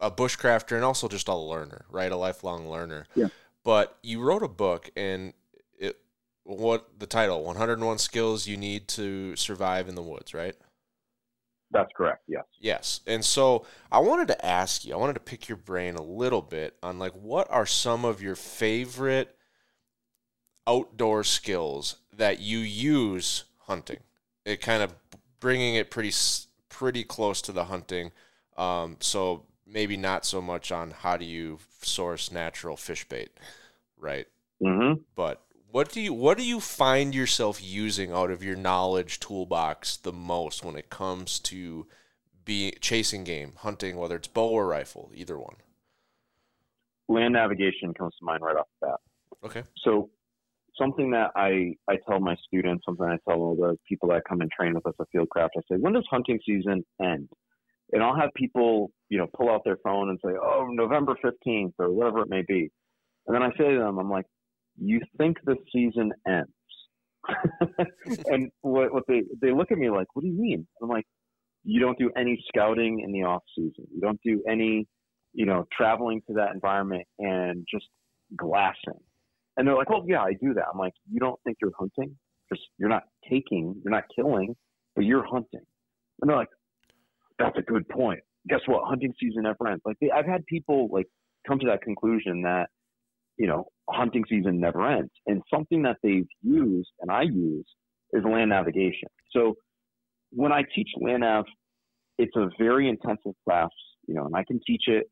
a bushcrafter and also just a learner, right? A lifelong learner. Yeah. But you wrote a book and it what the title 101 skills you need to survive in the woods, right? That's correct. Yes. Yes. And so I wanted to ask you, I wanted to pick your brain a little bit on like what are some of your favorite outdoor skills that you use hunting? It kind of bringing it pretty pretty close to the hunting. Um, so maybe not so much on how do you source natural fish bait, right? Mm-hmm. But what do you what do you find yourself using out of your knowledge toolbox the most when it comes to be chasing game, hunting, whether it's bow or rifle, either one? Land navigation comes to mind right off the bat. Okay. So something that I, I tell my students, something I tell all the people that come and train with us at Fieldcraft, I say, when does hunting season end? And I'll have people, you know, pull out their phone and say, oh, November 15th or whatever it may be. And then I say to them, I'm like, you think the season ends? and what, what they, they look at me like, what do you mean? I'm like, you don't do any scouting in the off season. You don't do any, you know, traveling to that environment and just glassing. And they're like, "Oh yeah, I do that." I'm like, "You don't think you're hunting? Just you're not taking, you're not killing, but you're hunting." And they're like, "That's a good point. Guess what? Hunting season never ends." Like they, I've had people like come to that conclusion that you know hunting season never ends, and something that they've used and I use is land navigation. So when I teach land nav, it's a very intensive class, you know, and I can teach it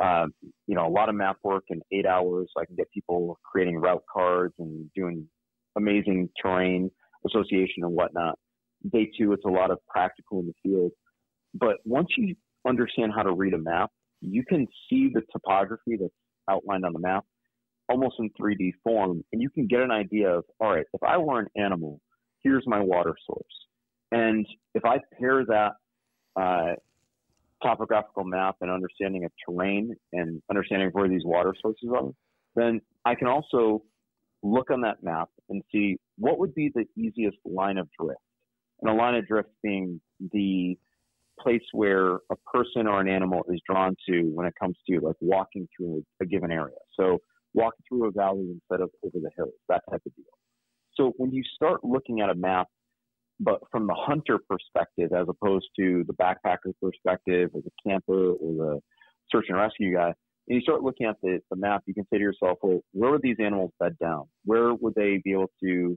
uh, you know, a lot of map work in eight hours. I can get people creating route cards and doing amazing terrain association and whatnot. Day two, it's a lot of practical in the field. But once you understand how to read a map, you can see the topography that's outlined on the map almost in 3D form, and you can get an idea of, all right, if I were an animal, here's my water source. And if I pair that uh, topographical map and understanding of terrain and understanding where these water sources are, then I can also look on that map and see what would be the easiest line of drift. And a line of drift being the place where a person or an animal is drawn to when it comes to like walking through a given area. So walking through a valley instead of over the hills, that type of deal. So when you start looking at a map but from the hunter perspective as opposed to the backpacker perspective or the camper or the search and rescue guy and you start looking at the, the map you can say to yourself well where would these animals bed down? Where would they be able to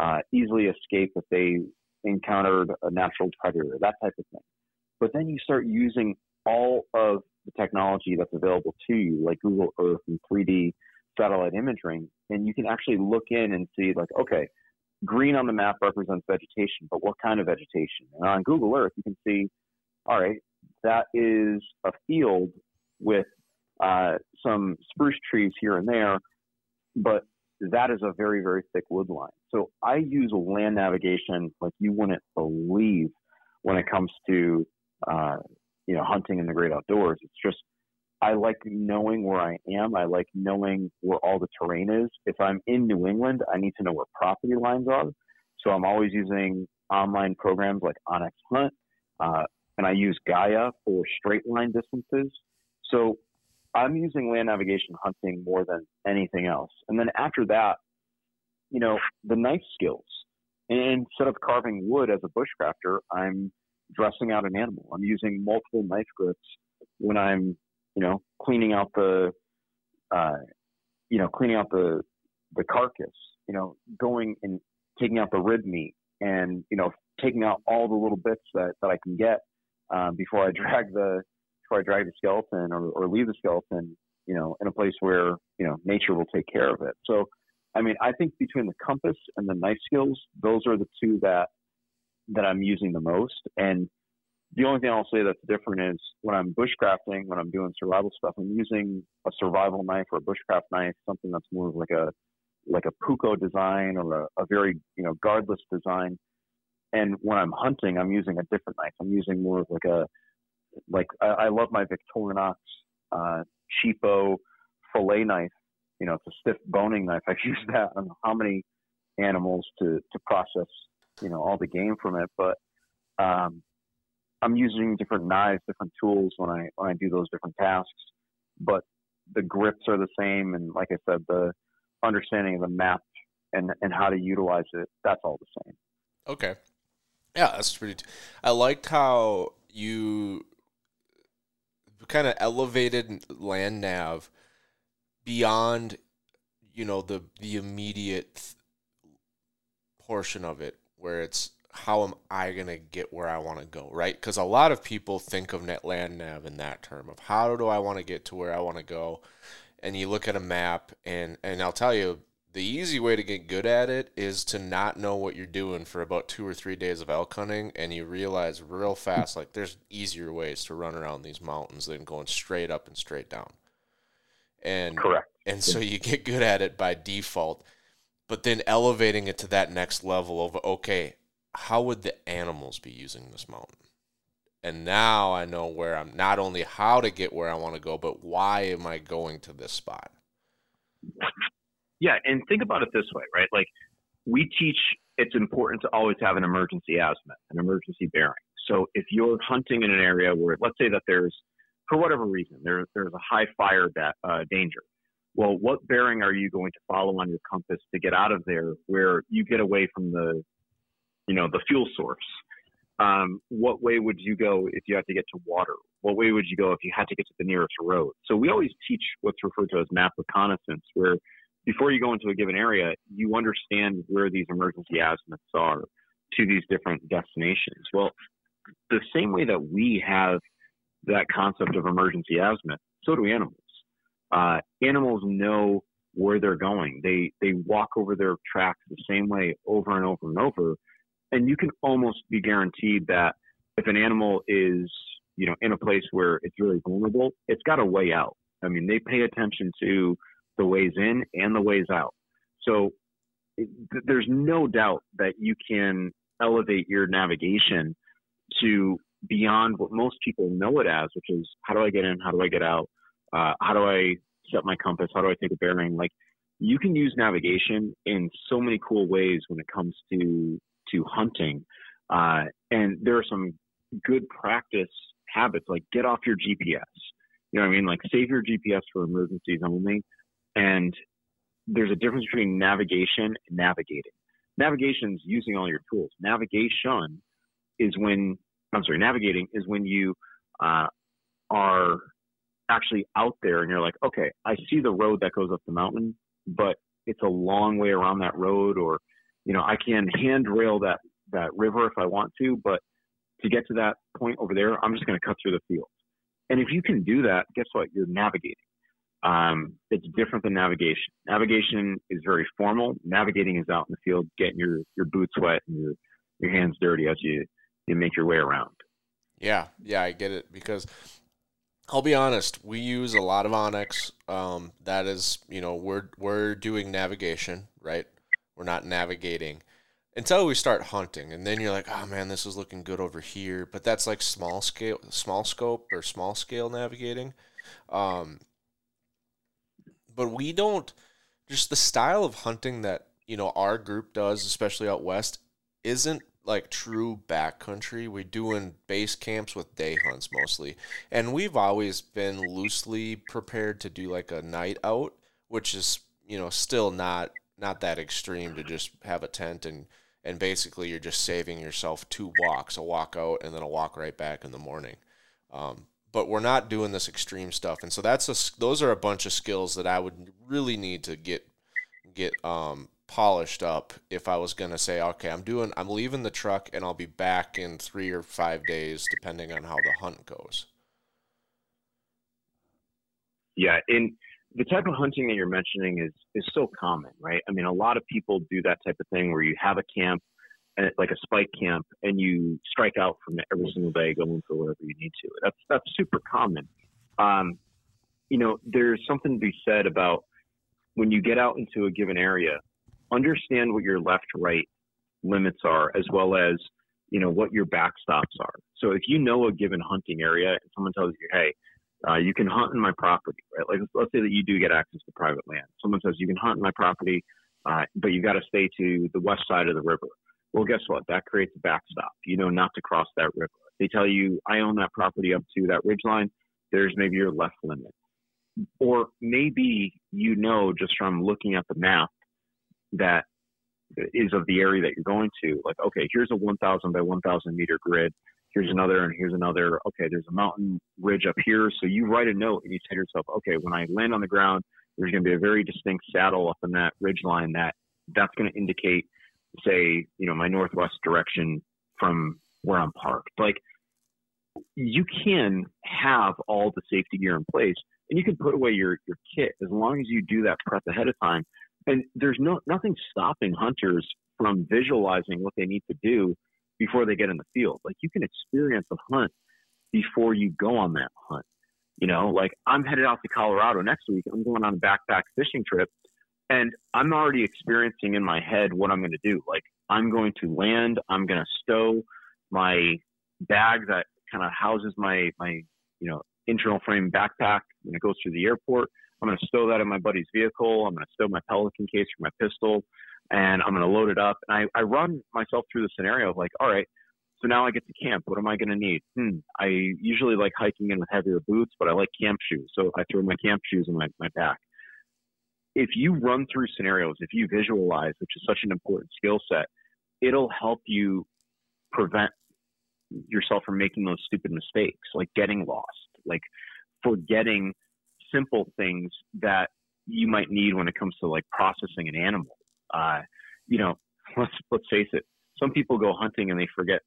uh, easily escape if they encountered a natural predator that type of thing. But then you start using all of the technology that's available to you like google earth and 3d satellite imaging and you can actually look in and see like okay green on the map represents vegetation, but what kind of vegetation? And on Google Earth, you can see, all right, that is a field with uh, some spruce trees here and there, but that is a very, very thick wood line. So I use land navigation like you wouldn't believe when it comes to, uh, you know, hunting in the great outdoors. It's just I like knowing where I am. I like knowing where all the terrain is. If I'm in New England, I need to know where property lines are. So I'm always using online programs like onX Hunt, uh, and I use Gaia for straight line distances. So I'm using land navigation hunting more than anything else. And then after that, you know, the knife skills. instead of carving wood as a bushcrafter, I'm dressing out an animal. I'm using multiple knife grips when I'm, you know, cleaning out the, uh, you know, cleaning out the the carcass. You know, going and taking out the rib meat, and you know, taking out all the little bits that that I can get um, before I drag the before I drag the skeleton or, or leave the skeleton. You know, in a place where you know nature will take care of it. So, I mean, I think between the compass and the knife skills, those are the two that that I'm using the most. And the only thing I'll say that's different is when I'm bushcrafting, when I'm doing survival stuff, I'm using a survival knife or a bushcraft knife, something that's more of like a like a puukko design or a, a very you know guardless design. And when I'm hunting, I'm using a different knife. I'm using more of like a like I, I love my Victorinox uh, cheapo fillet knife. You know, it's a stiff boning knife. I've used that on how many animals to to process you know all the game from it, but um, I'm using different knives, different tools when I when I do those different tasks. But the grips are the same, and like I said, the understanding of the map and and how to utilize it that's all the same. Okay, yeah, that's pretty. T- I liked how you kind of elevated land nav beyond you know the the immediate portion of it where it's how am I going to get where I want to go, right? Because a lot of people think of net land nav in that term of how do I want to get to where I want to go, and you look at a map, and and I'll tell you the easy way to get good at it is to not know what you're doing for about two or three days of elk hunting, and you realize real fast like there's easier ways to run around these mountains than going straight up and straight down. And correct. And so you get good at it by default but then elevating it to that next level of okay, how would the animals be using this mountain? And now I know where I'm not only how to get where I want to go, but why am I going to this spot? Yeah, and think about it this way, right? Like we teach it's important to always have an emergency azimuth, an emergency bearing. So if you're hunting in an area where, let's say that there's, for whatever reason, there, there's a high fire da- uh, danger, well, what bearing are you going to follow on your compass to get out of there where you get away from the, you know, the fuel source? Um, what way would you go if you had to get to water? What way would you go if you had to get to the nearest road? So we always teach what's referred to as map reconnaissance, where before you go into a given area, you understand where these emergency azimuths are to these different destinations. Well, the same way that we have that concept of emergency azimuth, so do animals. Uh, animals know where they're going. They they walk over their tracks the same way over and over and over, and you can almost be guaranteed that if an animal is you know in a place where it's really vulnerable, it's got a way out. I mean, they pay attention to the ways in and the ways out. So it, there's no doubt that you can elevate your navigation to beyond what most people know it as, which is how do I get in, how do I get out, uh, how do I set my compass? How do I take a bearing? Like you can use navigation in so many cool ways when it comes to to hunting. Uh, and there are some good practice habits like get off your GPS. You know what I mean? Like save your GPS for emergencies only. And there's a difference between navigation and navigating. Navigation is using all your tools. Navigation is when I'm sorry, navigating is when you uh, are actually out there and you're like, okay, I see the road that goes up the mountain, but it's a long way around that road, or you know, I can handrail that that river if I want to, but to get to that point over there, I'm just going to cut through the field. And if you can do that, guess what? You're navigating. Um, it's different than navigation. Navigation is very formal. Navigating is out in the field, getting your your boots wet and your your hands dirty as you you make your way around. Yeah, yeah, I get it because I'll be honest. We use a lot of onX. Um, that is, you know, we're we're doing navigation, right? We're not navigating until we start hunting, and then you're like, oh man, this is looking good over here. But that's like small scale, small scope or small scale navigating. Um, but we don't. Just the style of hunting that you know our group does, especially out west, isn't like true backcountry. We're doing base camps with day hunts mostly. And we've always been loosely prepared to do like a night out, which is, you know, still not not that extreme to just have a tent and and basically you're just saving yourself two walks, a walk out and then a walk right back in the morning. Um, but we're not doing this extreme stuff, and so that's a, those are a bunch of skills that I would really need to get get um, polished up if I was gonna say, okay, I'm doing, I'm leaving the truck and I'll be back in three or five days, depending on how the hunt goes. Yeah, and the type of hunting that you're mentioning is is so common, right? I mean, a lot of people do that type of thing where you have a camp and like a spike camp, and you strike out from it every single day, going for whatever you need to. That's that's super common. Um, you know, there's something to be said about when you get out into a given area, understand what your left right limits are, as well as you know what your backstops are. So if you know a given hunting area, and someone tells you, hey uh, you can hunt in my property, right? Like let's say that you do get access to private land. Someone says you can hunt in my property, uh, but you've got to stay to the west side of the river. Well, guess what? That creates a backstop. You know not to cross that river. They tell you I own that property up to that ridge line. There's maybe your left limit, or maybe you know just from looking at the map that is of the area that you're going to. Like, okay, here's a 1,000 by 1,000 meter grid here's another, and here's another. Okay, there's a mountain ridge up here. So you write a note and you say to yourself, okay, when I land on the ground, there's going to be a very distinct saddle up in that ridge line that that's going to indicate, say, you know, my northwest direction from where I'm parked. Like, you can have all the safety gear in place and you can put away your, your kit as long as you do that prep ahead of time. And there's no nothing stopping hunters from visualizing what they need to do before they get in the field. Like you can experience a hunt before you go on that hunt. You know, like I'm headed out to Colorado next week. I'm going on a backpack fishing trip and I'm already experiencing in my head what I'm going to do. Like I'm going to land, I'm going to stow my bag that kind of houses my my, you know, internal frame backpack when it goes through the airport. I'm going to stow that in my buddy's vehicle. I'm going to stow my Pelican case for my pistol and I'm going to load it up. And I, I run myself through the scenario of like, all right, so now I get to camp. What am I going to need? Hmm. I usually like hiking in with heavier boots, but I like camp shoes. So I throw my camp shoes in my, my pack. If you run through scenarios, if you visualize, which is such an important skill set, it'll help you prevent yourself from making those stupid mistakes, like getting lost, like forgetting simple things that you might need when it comes to like processing an animal uh, you know, let's let's face it. Some people go hunting and they forget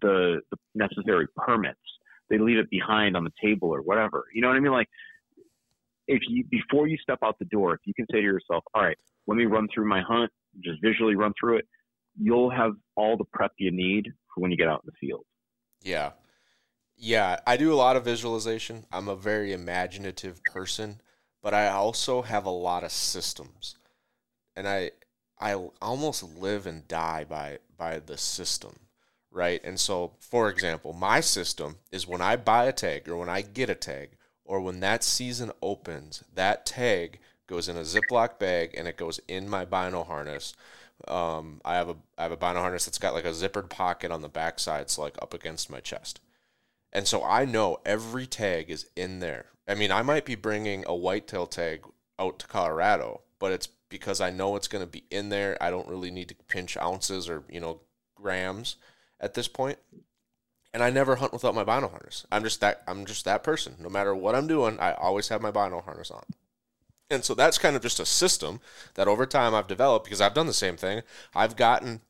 the, the necessary permits. They leave it behind on the table or whatever. You know what I mean? Like, if you before you step out the door, if you can say to yourself, "All right, let me run through my hunt," just visually run through it, you'll have all the prep you need for when you get out in the field. Yeah. Yeah, I do a lot of visualization. I'm a very imaginative person, but I also have a lot of systems. And I I almost live and die by by the system, right? And so, for example, my system is when I buy a tag or when I get a tag or when that season opens, that tag goes in a Ziploc bag and it goes in my bino harness. Um, I have a I have a bino harness that's got like a zippered pocket on the backside, so like up against my chest. And so I know every tag is in there. I mean, I might be bringing a whitetail tag out to Colorado, but it's because I know it's going to be in there. I don't really need to pinch ounces or, you know, grams at this point. And I never hunt without my bino harness. I'm just that I'm just that person. No matter what I'm doing, I always have my bino harness on. And so that's kind of just a system that over time I've developed because I've done the same thing. I've gotten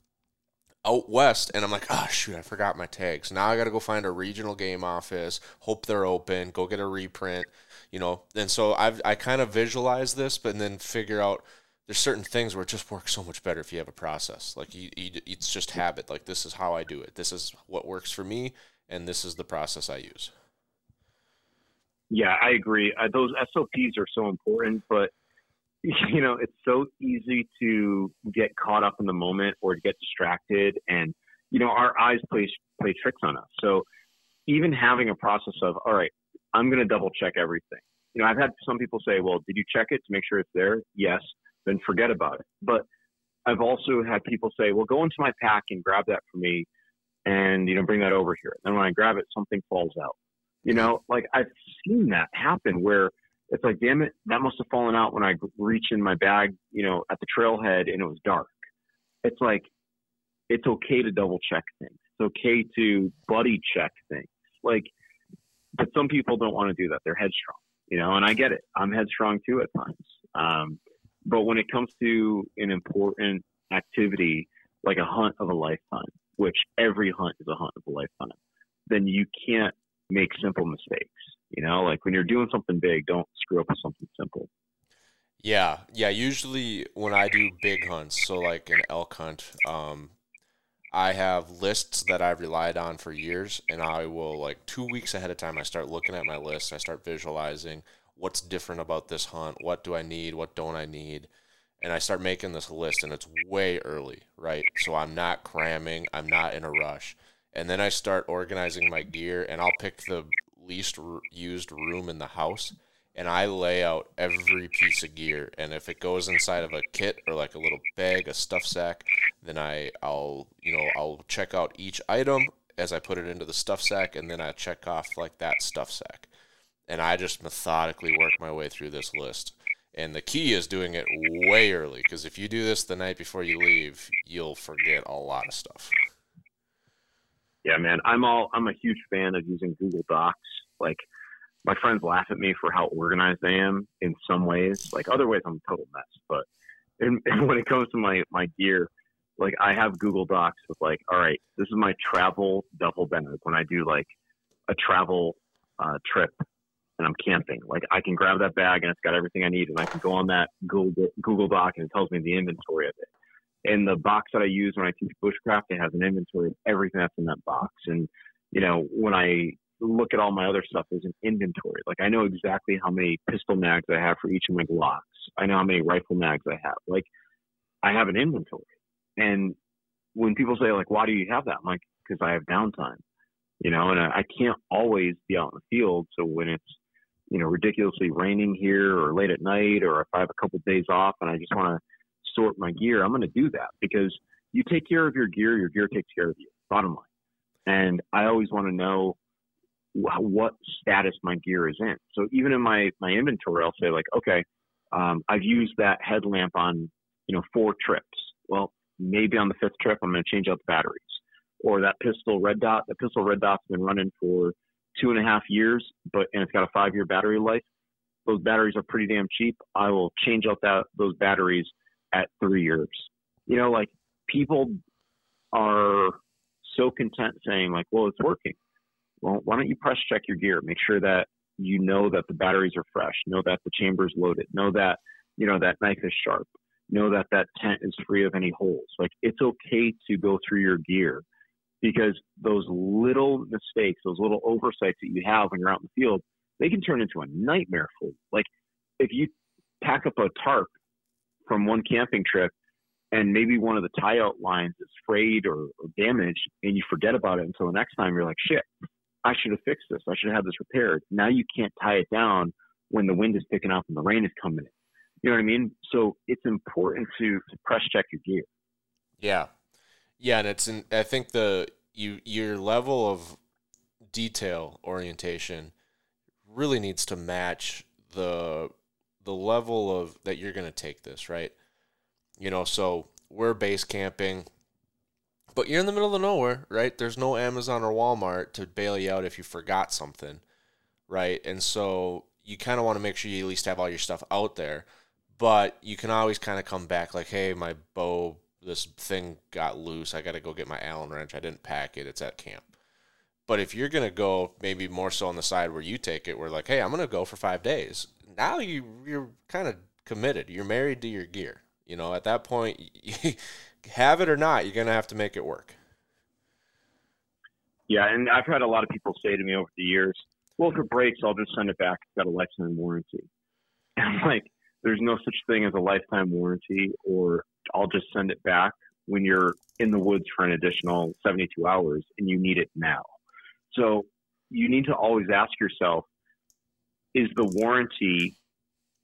out west and I'm like, oh shoot, I forgot my tags. Now I got to go find a regional game office, hope they're open, go get a reprint, you know. And so I've I kind of visualize this, but then figure out there's certain things where it just works so much better if you have a process. Like you, you, it's just habit. Like this is how I do it. This is what works for me, and this is the process I use. Yeah, I agree. Uh, those SOPs are so important, but you know, it's so easy to get caught up in the moment or to get distracted, and you know, our eyes play play tricks on us. So even having a process of, all right, I'm going to double check everything. You know, I've had some people say, well, did you check it to make sure it's there? Yes then forget about it. But I've also had people say, well, go into my pack and grab that for me and, you know, bring that over here. And then when I grab it, something falls out. You know, like I've seen that happen where it's like, damn it, that must have fallen out when I reach in my bag, you know, at the trailhead and it was dark. It's like, it's okay to double check things. It's okay to buddy check things. Like, but some people don't want to do that. They're headstrong, you know, and I get it. I'm headstrong too at times. Um, but when it comes to an important activity like a hunt of a lifetime, which every hunt is a hunt of a lifetime, then you can't make simple mistakes. You know, like when you're doing something big, don't screw up with something simple. Yeah, yeah. Usually when I do big hunts, so like an elk hunt, um, I have lists that I've relied on for years, and I will like two weeks ahead of time. I start looking at my list. I start visualizing what's different about this hunt. What do I need? What don't I need? And I start making this list, and it's way early, right? So I'm not cramming. I'm not in a rush. And then I start organizing my gear, and I'll pick the least used room in the house and I lay out every piece of gear. And if it goes inside of a kit or like a little bag, a stuff sack, then I I'll you know I'll check out each item as I put it into the stuff sack, and then I check off like that stuff sack. And I just methodically work my way through this list. And the key is doing it way early because if you do this the night before you leave, you'll forget a lot of stuff. Yeah, man. I'm all I'm a huge fan of using Google Docs. Like my friends laugh at me for how organized I am in some ways. Like other ways, I'm a total mess. But in, when it comes to my my gear, like I have Google Docs with like, all right, this is my travel duffel bag. When I do like a travel uh, trip and I'm camping, like I can grab that bag and it's got everything I need, and I can go on that Google Google Doc and it tells me the inventory of it. And the box that I use when I teach bushcraft, it has an inventory of everything that's in that box. And you know, when I look at all my other stuff there's an inventory. Like I know exactly how many pistol mags I have for each of my Glocks. I know how many rifle mags I have. Like I have an inventory. And when people say like, why do you have that? I'm like, because I have downtime, you know, and I, I can't always be out in the field. So when it's, you know, ridiculously raining here or late at night, or if I have a couple of days off and I just want to sort my gear, I'm going to do that because you take care of your gear, your gear takes care of you. Bottom line. And I always want to know what status my gear is in. So even in my my inventory, I'll say like, okay, um, I've used that headlamp on you know four trips. Well, maybe on the fifth trip, I'm going to change out the batteries. Or that pistol red dot, the pistol red dot's been running for two and a half years, but and it's got a five year battery life. Those batteries are pretty damn cheap. I will change out that those batteries at three years. You know, like people are so content saying like, well, it's working well, why don't you press check your gear? Make sure that you know that the batteries are fresh, know that the chamber is loaded, know that, you know, that knife is sharp, know that that tent is free of any holes. Like it's okay to go through your gear because those little mistakes, those little oversights that you have when you're out in the field, they can turn into a nightmare for you. Like if you pack up a tarp from one camping trip and maybe one of the tie out lines is frayed or, or damaged and you forget about it until the next time you're like, shit, I should have fixed this. I should have had this repaired. Now you can't tie it down when the wind is picking up and the rain is coming in. You know what I mean? So it's important to, to press check your gear. Yeah, yeah, and it's in, I think the you your level of detail orientation really needs to match the the level of that you're going to take this right. You know, so we're base camping but you're in the middle of nowhere, right? There's no Amazon or Walmart to bail you out if you forgot something, right? And so you kind of want to make sure you at least have all your stuff out there. But you can always kind of come back like, hey, my bow, this thing got loose. I got to go get my Allen wrench. I didn't pack it. It's at camp. But if you're going to go maybe more so on the side where you take it, we're like, hey, I'm going to go for five days. Now you, you're kind of committed. You're married to your gear. You know, at that point, have it or not, you're going to have to make it work. Yeah, and I've had a lot of people say to me over the years, well, if it breaks, I'll just send it back. It's got a lifetime warranty. And I'm like, there's no such thing as a lifetime warranty, or I'll just send it back when you're in the woods for an additional 72 hours and you need it now. So you need to always ask yourself, is the warranty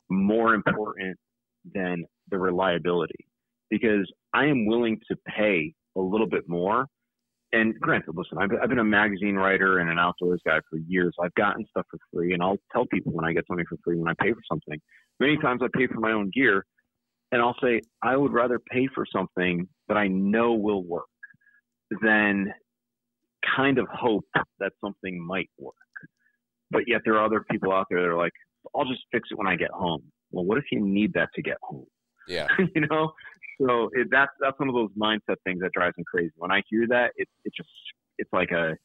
more important than the reliability? Because I am willing to pay a little bit more. And granted, listen, I've, I've been a magazine writer and an outdoors guy for years. I've gotten stuff for free, and I'll tell people when I get something for free when I pay for something. Many times I pay for my own gear, and I'll say I would rather pay for something that I know will work. than kind of hope that something might work. But yet there are other people out there that are like, I'll just fix it when I get home. Well, what if you need that to get home? Yeah. you know, so it, that's that's one of those mindset things that drives me crazy. When I hear that, it it just it's like a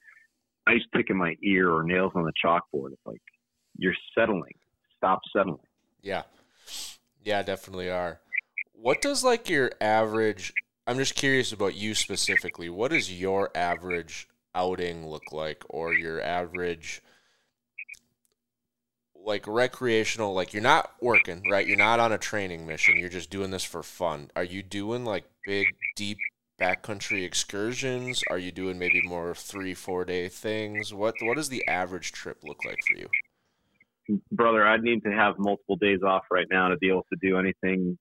ice pick in my ear or nails on the chalkboard. It's like you're settling. Stop settling. Yeah. Yeah, definitely are. What does like your average I'm just curious about you specifically. What does your average outing look like or your average like recreational like you're not working, right? You're not on a training mission. You're just doing this for fun. Are you doing like big deep backcountry excursions? Are you doing maybe more 3 4 day things? What what does the average trip look like for you? brother, I'd need to have multiple days off right now to be able to do anything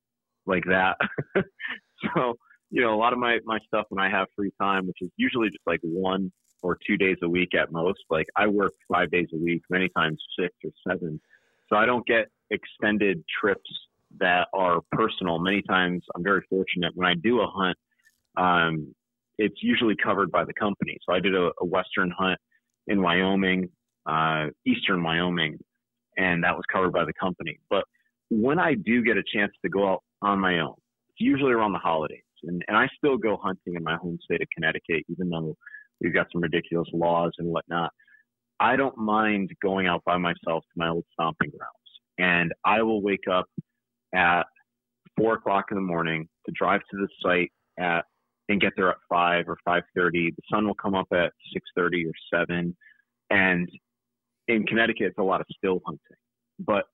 like that. so, you know, a lot of my, my stuff when I have free time, which is usually just like one or two days a week at most, like I work five days a week, many times six or seven. So I don't get extended trips that are personal. Many times I'm very fortunate when I do a hunt, um, it's usually covered by the company. So I did a, a Western hunt in Wyoming, uh, Eastern Wyoming, and that was covered by the company. But when I do get a chance to go out on my own, it's usually around the holidays. And, and I still go hunting in my home state of Connecticut, even though we've got some ridiculous laws and whatnot. I don't mind going out by myself to my old stomping grounds. And I will wake up at four o'clock in the morning to drive to the site at and get there at five or five thirty. The sun will come up at six thirty or seven, and in Connecticut, it's a lot of still hunting, but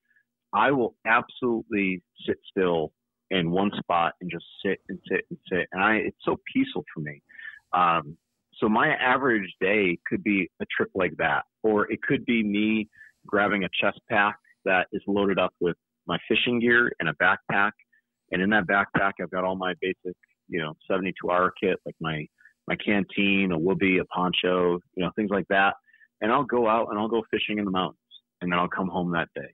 I will absolutely sit still in one spot and just sit and sit and sit. And I, it's so peaceful for me. Um, so my average day could be a trip like that, or it could be me grabbing a chest pack that is loaded up with my fishing gear and a backpack. And in that backpack, I've got all my basic, you know, 72 hour kit, like my, my canteen, a woobie, a poncho, you know, things like that and I'll go out and I'll go fishing in the mountains and then I'll come home that day.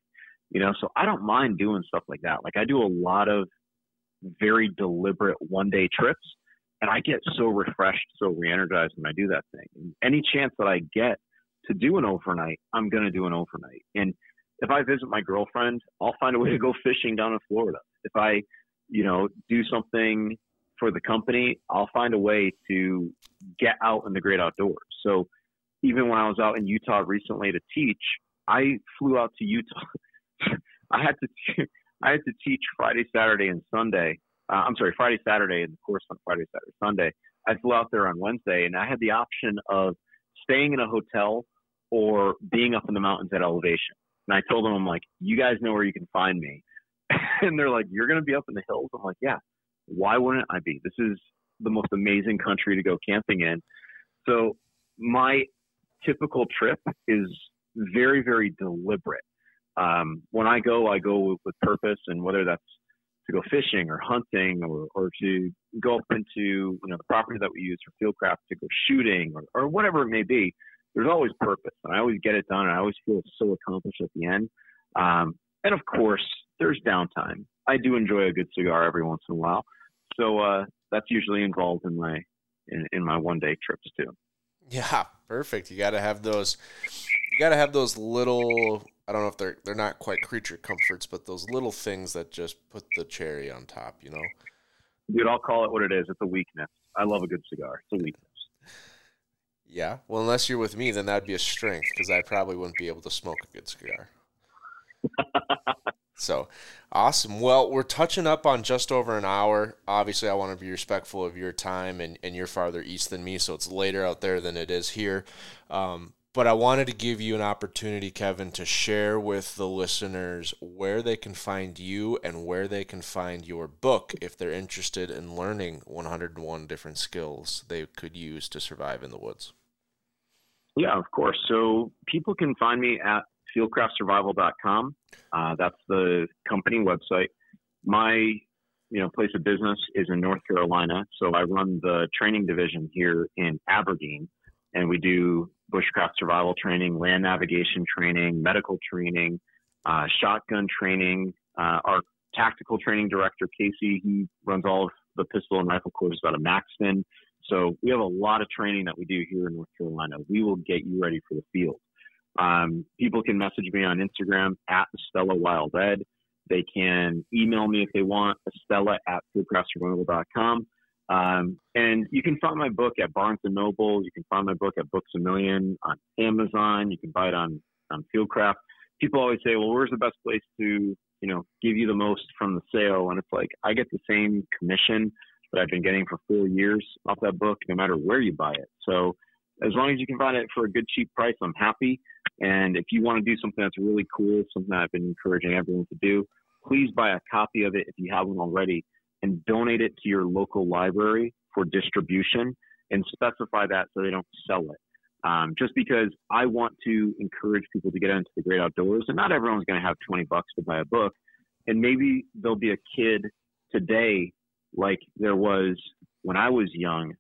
You know, so I don't mind doing stuff like that. Like I do a lot of very deliberate one day trips and I get so refreshed, so re-energized when I do that thing. Any chance that I get to do an overnight, I'm going to do an overnight. And if I visit my girlfriend, I'll find a way to go fishing down in Florida. If I, you know, do something for the company, I'll find a way to get out in the great outdoors. So even when I was out in Utah recently to teach, I flew out to Utah. I had to I had to teach Friday, Saturday, and Sunday. Uh, I'm sorry, Friday, Saturday, and of course on Friday, Saturday, Sunday. I flew out there on Wednesday, and I had the option of staying in a hotel or being up in the mountains at elevation. And I told them, I'm like, you guys know where you can find me. and they're like, you're going to be up in the hills. I'm like, yeah. Why wouldn't I be? This is the most amazing country to go camping in. So my typical trip is very, very deliberate. Um, when I go, I go with, with purpose, and whether that's to go fishing or hunting or, or to go up into you know the property that we use for fieldcraft to go shooting or, or whatever it may be, there's always purpose, and I always get it done, and I always feel so accomplished at the end. Um, and of course, there's downtime. I do enjoy a good cigar every once in a while, so uh, that's usually involved in my in, in my one day trips too. Yeah, perfect. You got to have those. You got to have those little. I don't know if they're they're not quite creature comforts, but those little things that just put the cherry on top. You know. Dude, I'll call it what it is. It's a weakness. I love a good cigar. It's a weakness. Yeah. Well, unless you're with me, then that'd be a strength because I probably wouldn't be able to smoke a good cigar. So awesome. Well, we're touching up on just over an hour. Obviously, I want to be respectful of your time, and, and you're farther east than me, so it's later out there than it is here. Um, but I wanted to give you an opportunity, Kevin, to share with the listeners where they can find you and where they can find your book if they're interested in learning 101 different skills they could use to survive in the woods. Yeah, of course. So people can find me at fieldcraftsurvival.com. Uh, that's the company website. My you know place of business is in North Carolina, so I run the training division here in Aberdeen, and we do bushcraft survival training, land navigation training, medical training, uh, shotgun training. Uh, our tactical training director Casey, he runs all of the pistol and rifle courses out of Maxton. So we have a lot of training that we do here in North Carolina. We will get you ready for the field. Um, people can message me on Instagram at Estela Wild Ed. They can email me if they want, Estela at fieldcraftsurvival.com. Um, and you can find my book at Barnes and Noble. You can find my book at Books a Million on Amazon. You can buy it on on Fieldcraft. People always say, "Well, where's the best place to you know give you the most from the sale?" And it's like I get the same commission that I've been getting for four years off that book, no matter where you buy it. So as long as you can find it for a good cheap price, I'm happy. And if you want to do something that's really cool, something I've been encouraging everyone to do, please buy a copy of it if you haven't already and donate it to your local library for distribution and specify that so they don't sell it. Um, just because I want to encourage people to get into the great outdoors, and not everyone's going to have 20 bucks to buy a book. And maybe there'll be a kid today, like there was when I was young,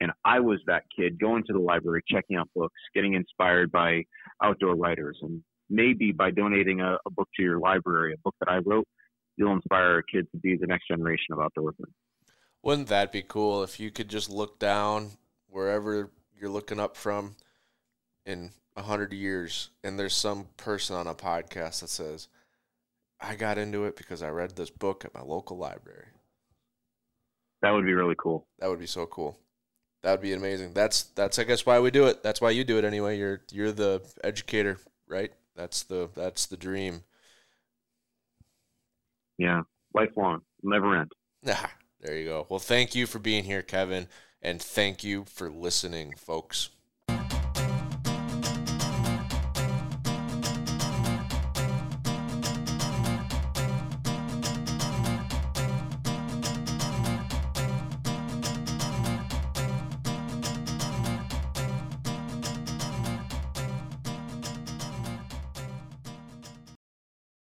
and I was that kid going to the library, checking out books, getting inspired by outdoor writers. And maybe by donating a, a book to your library, a book that I wrote, you'll inspire a kid to be the next generation of outdoorsmen. Wouldn't that be cool if you could just look down wherever you're looking up from in a hundred years and there's some person on a podcast that says, I got into it because I read this book at my local library. That would be really cool. That would be so cool. That would be amazing. That's that's I guess why we do it. That's why you do it anyway. You're you're the educator, right? That's the that's the dream. Yeah, lifelong, never end. Ah, there you go. Well, thank you for being here, Kevin, and thank you for listening, folks.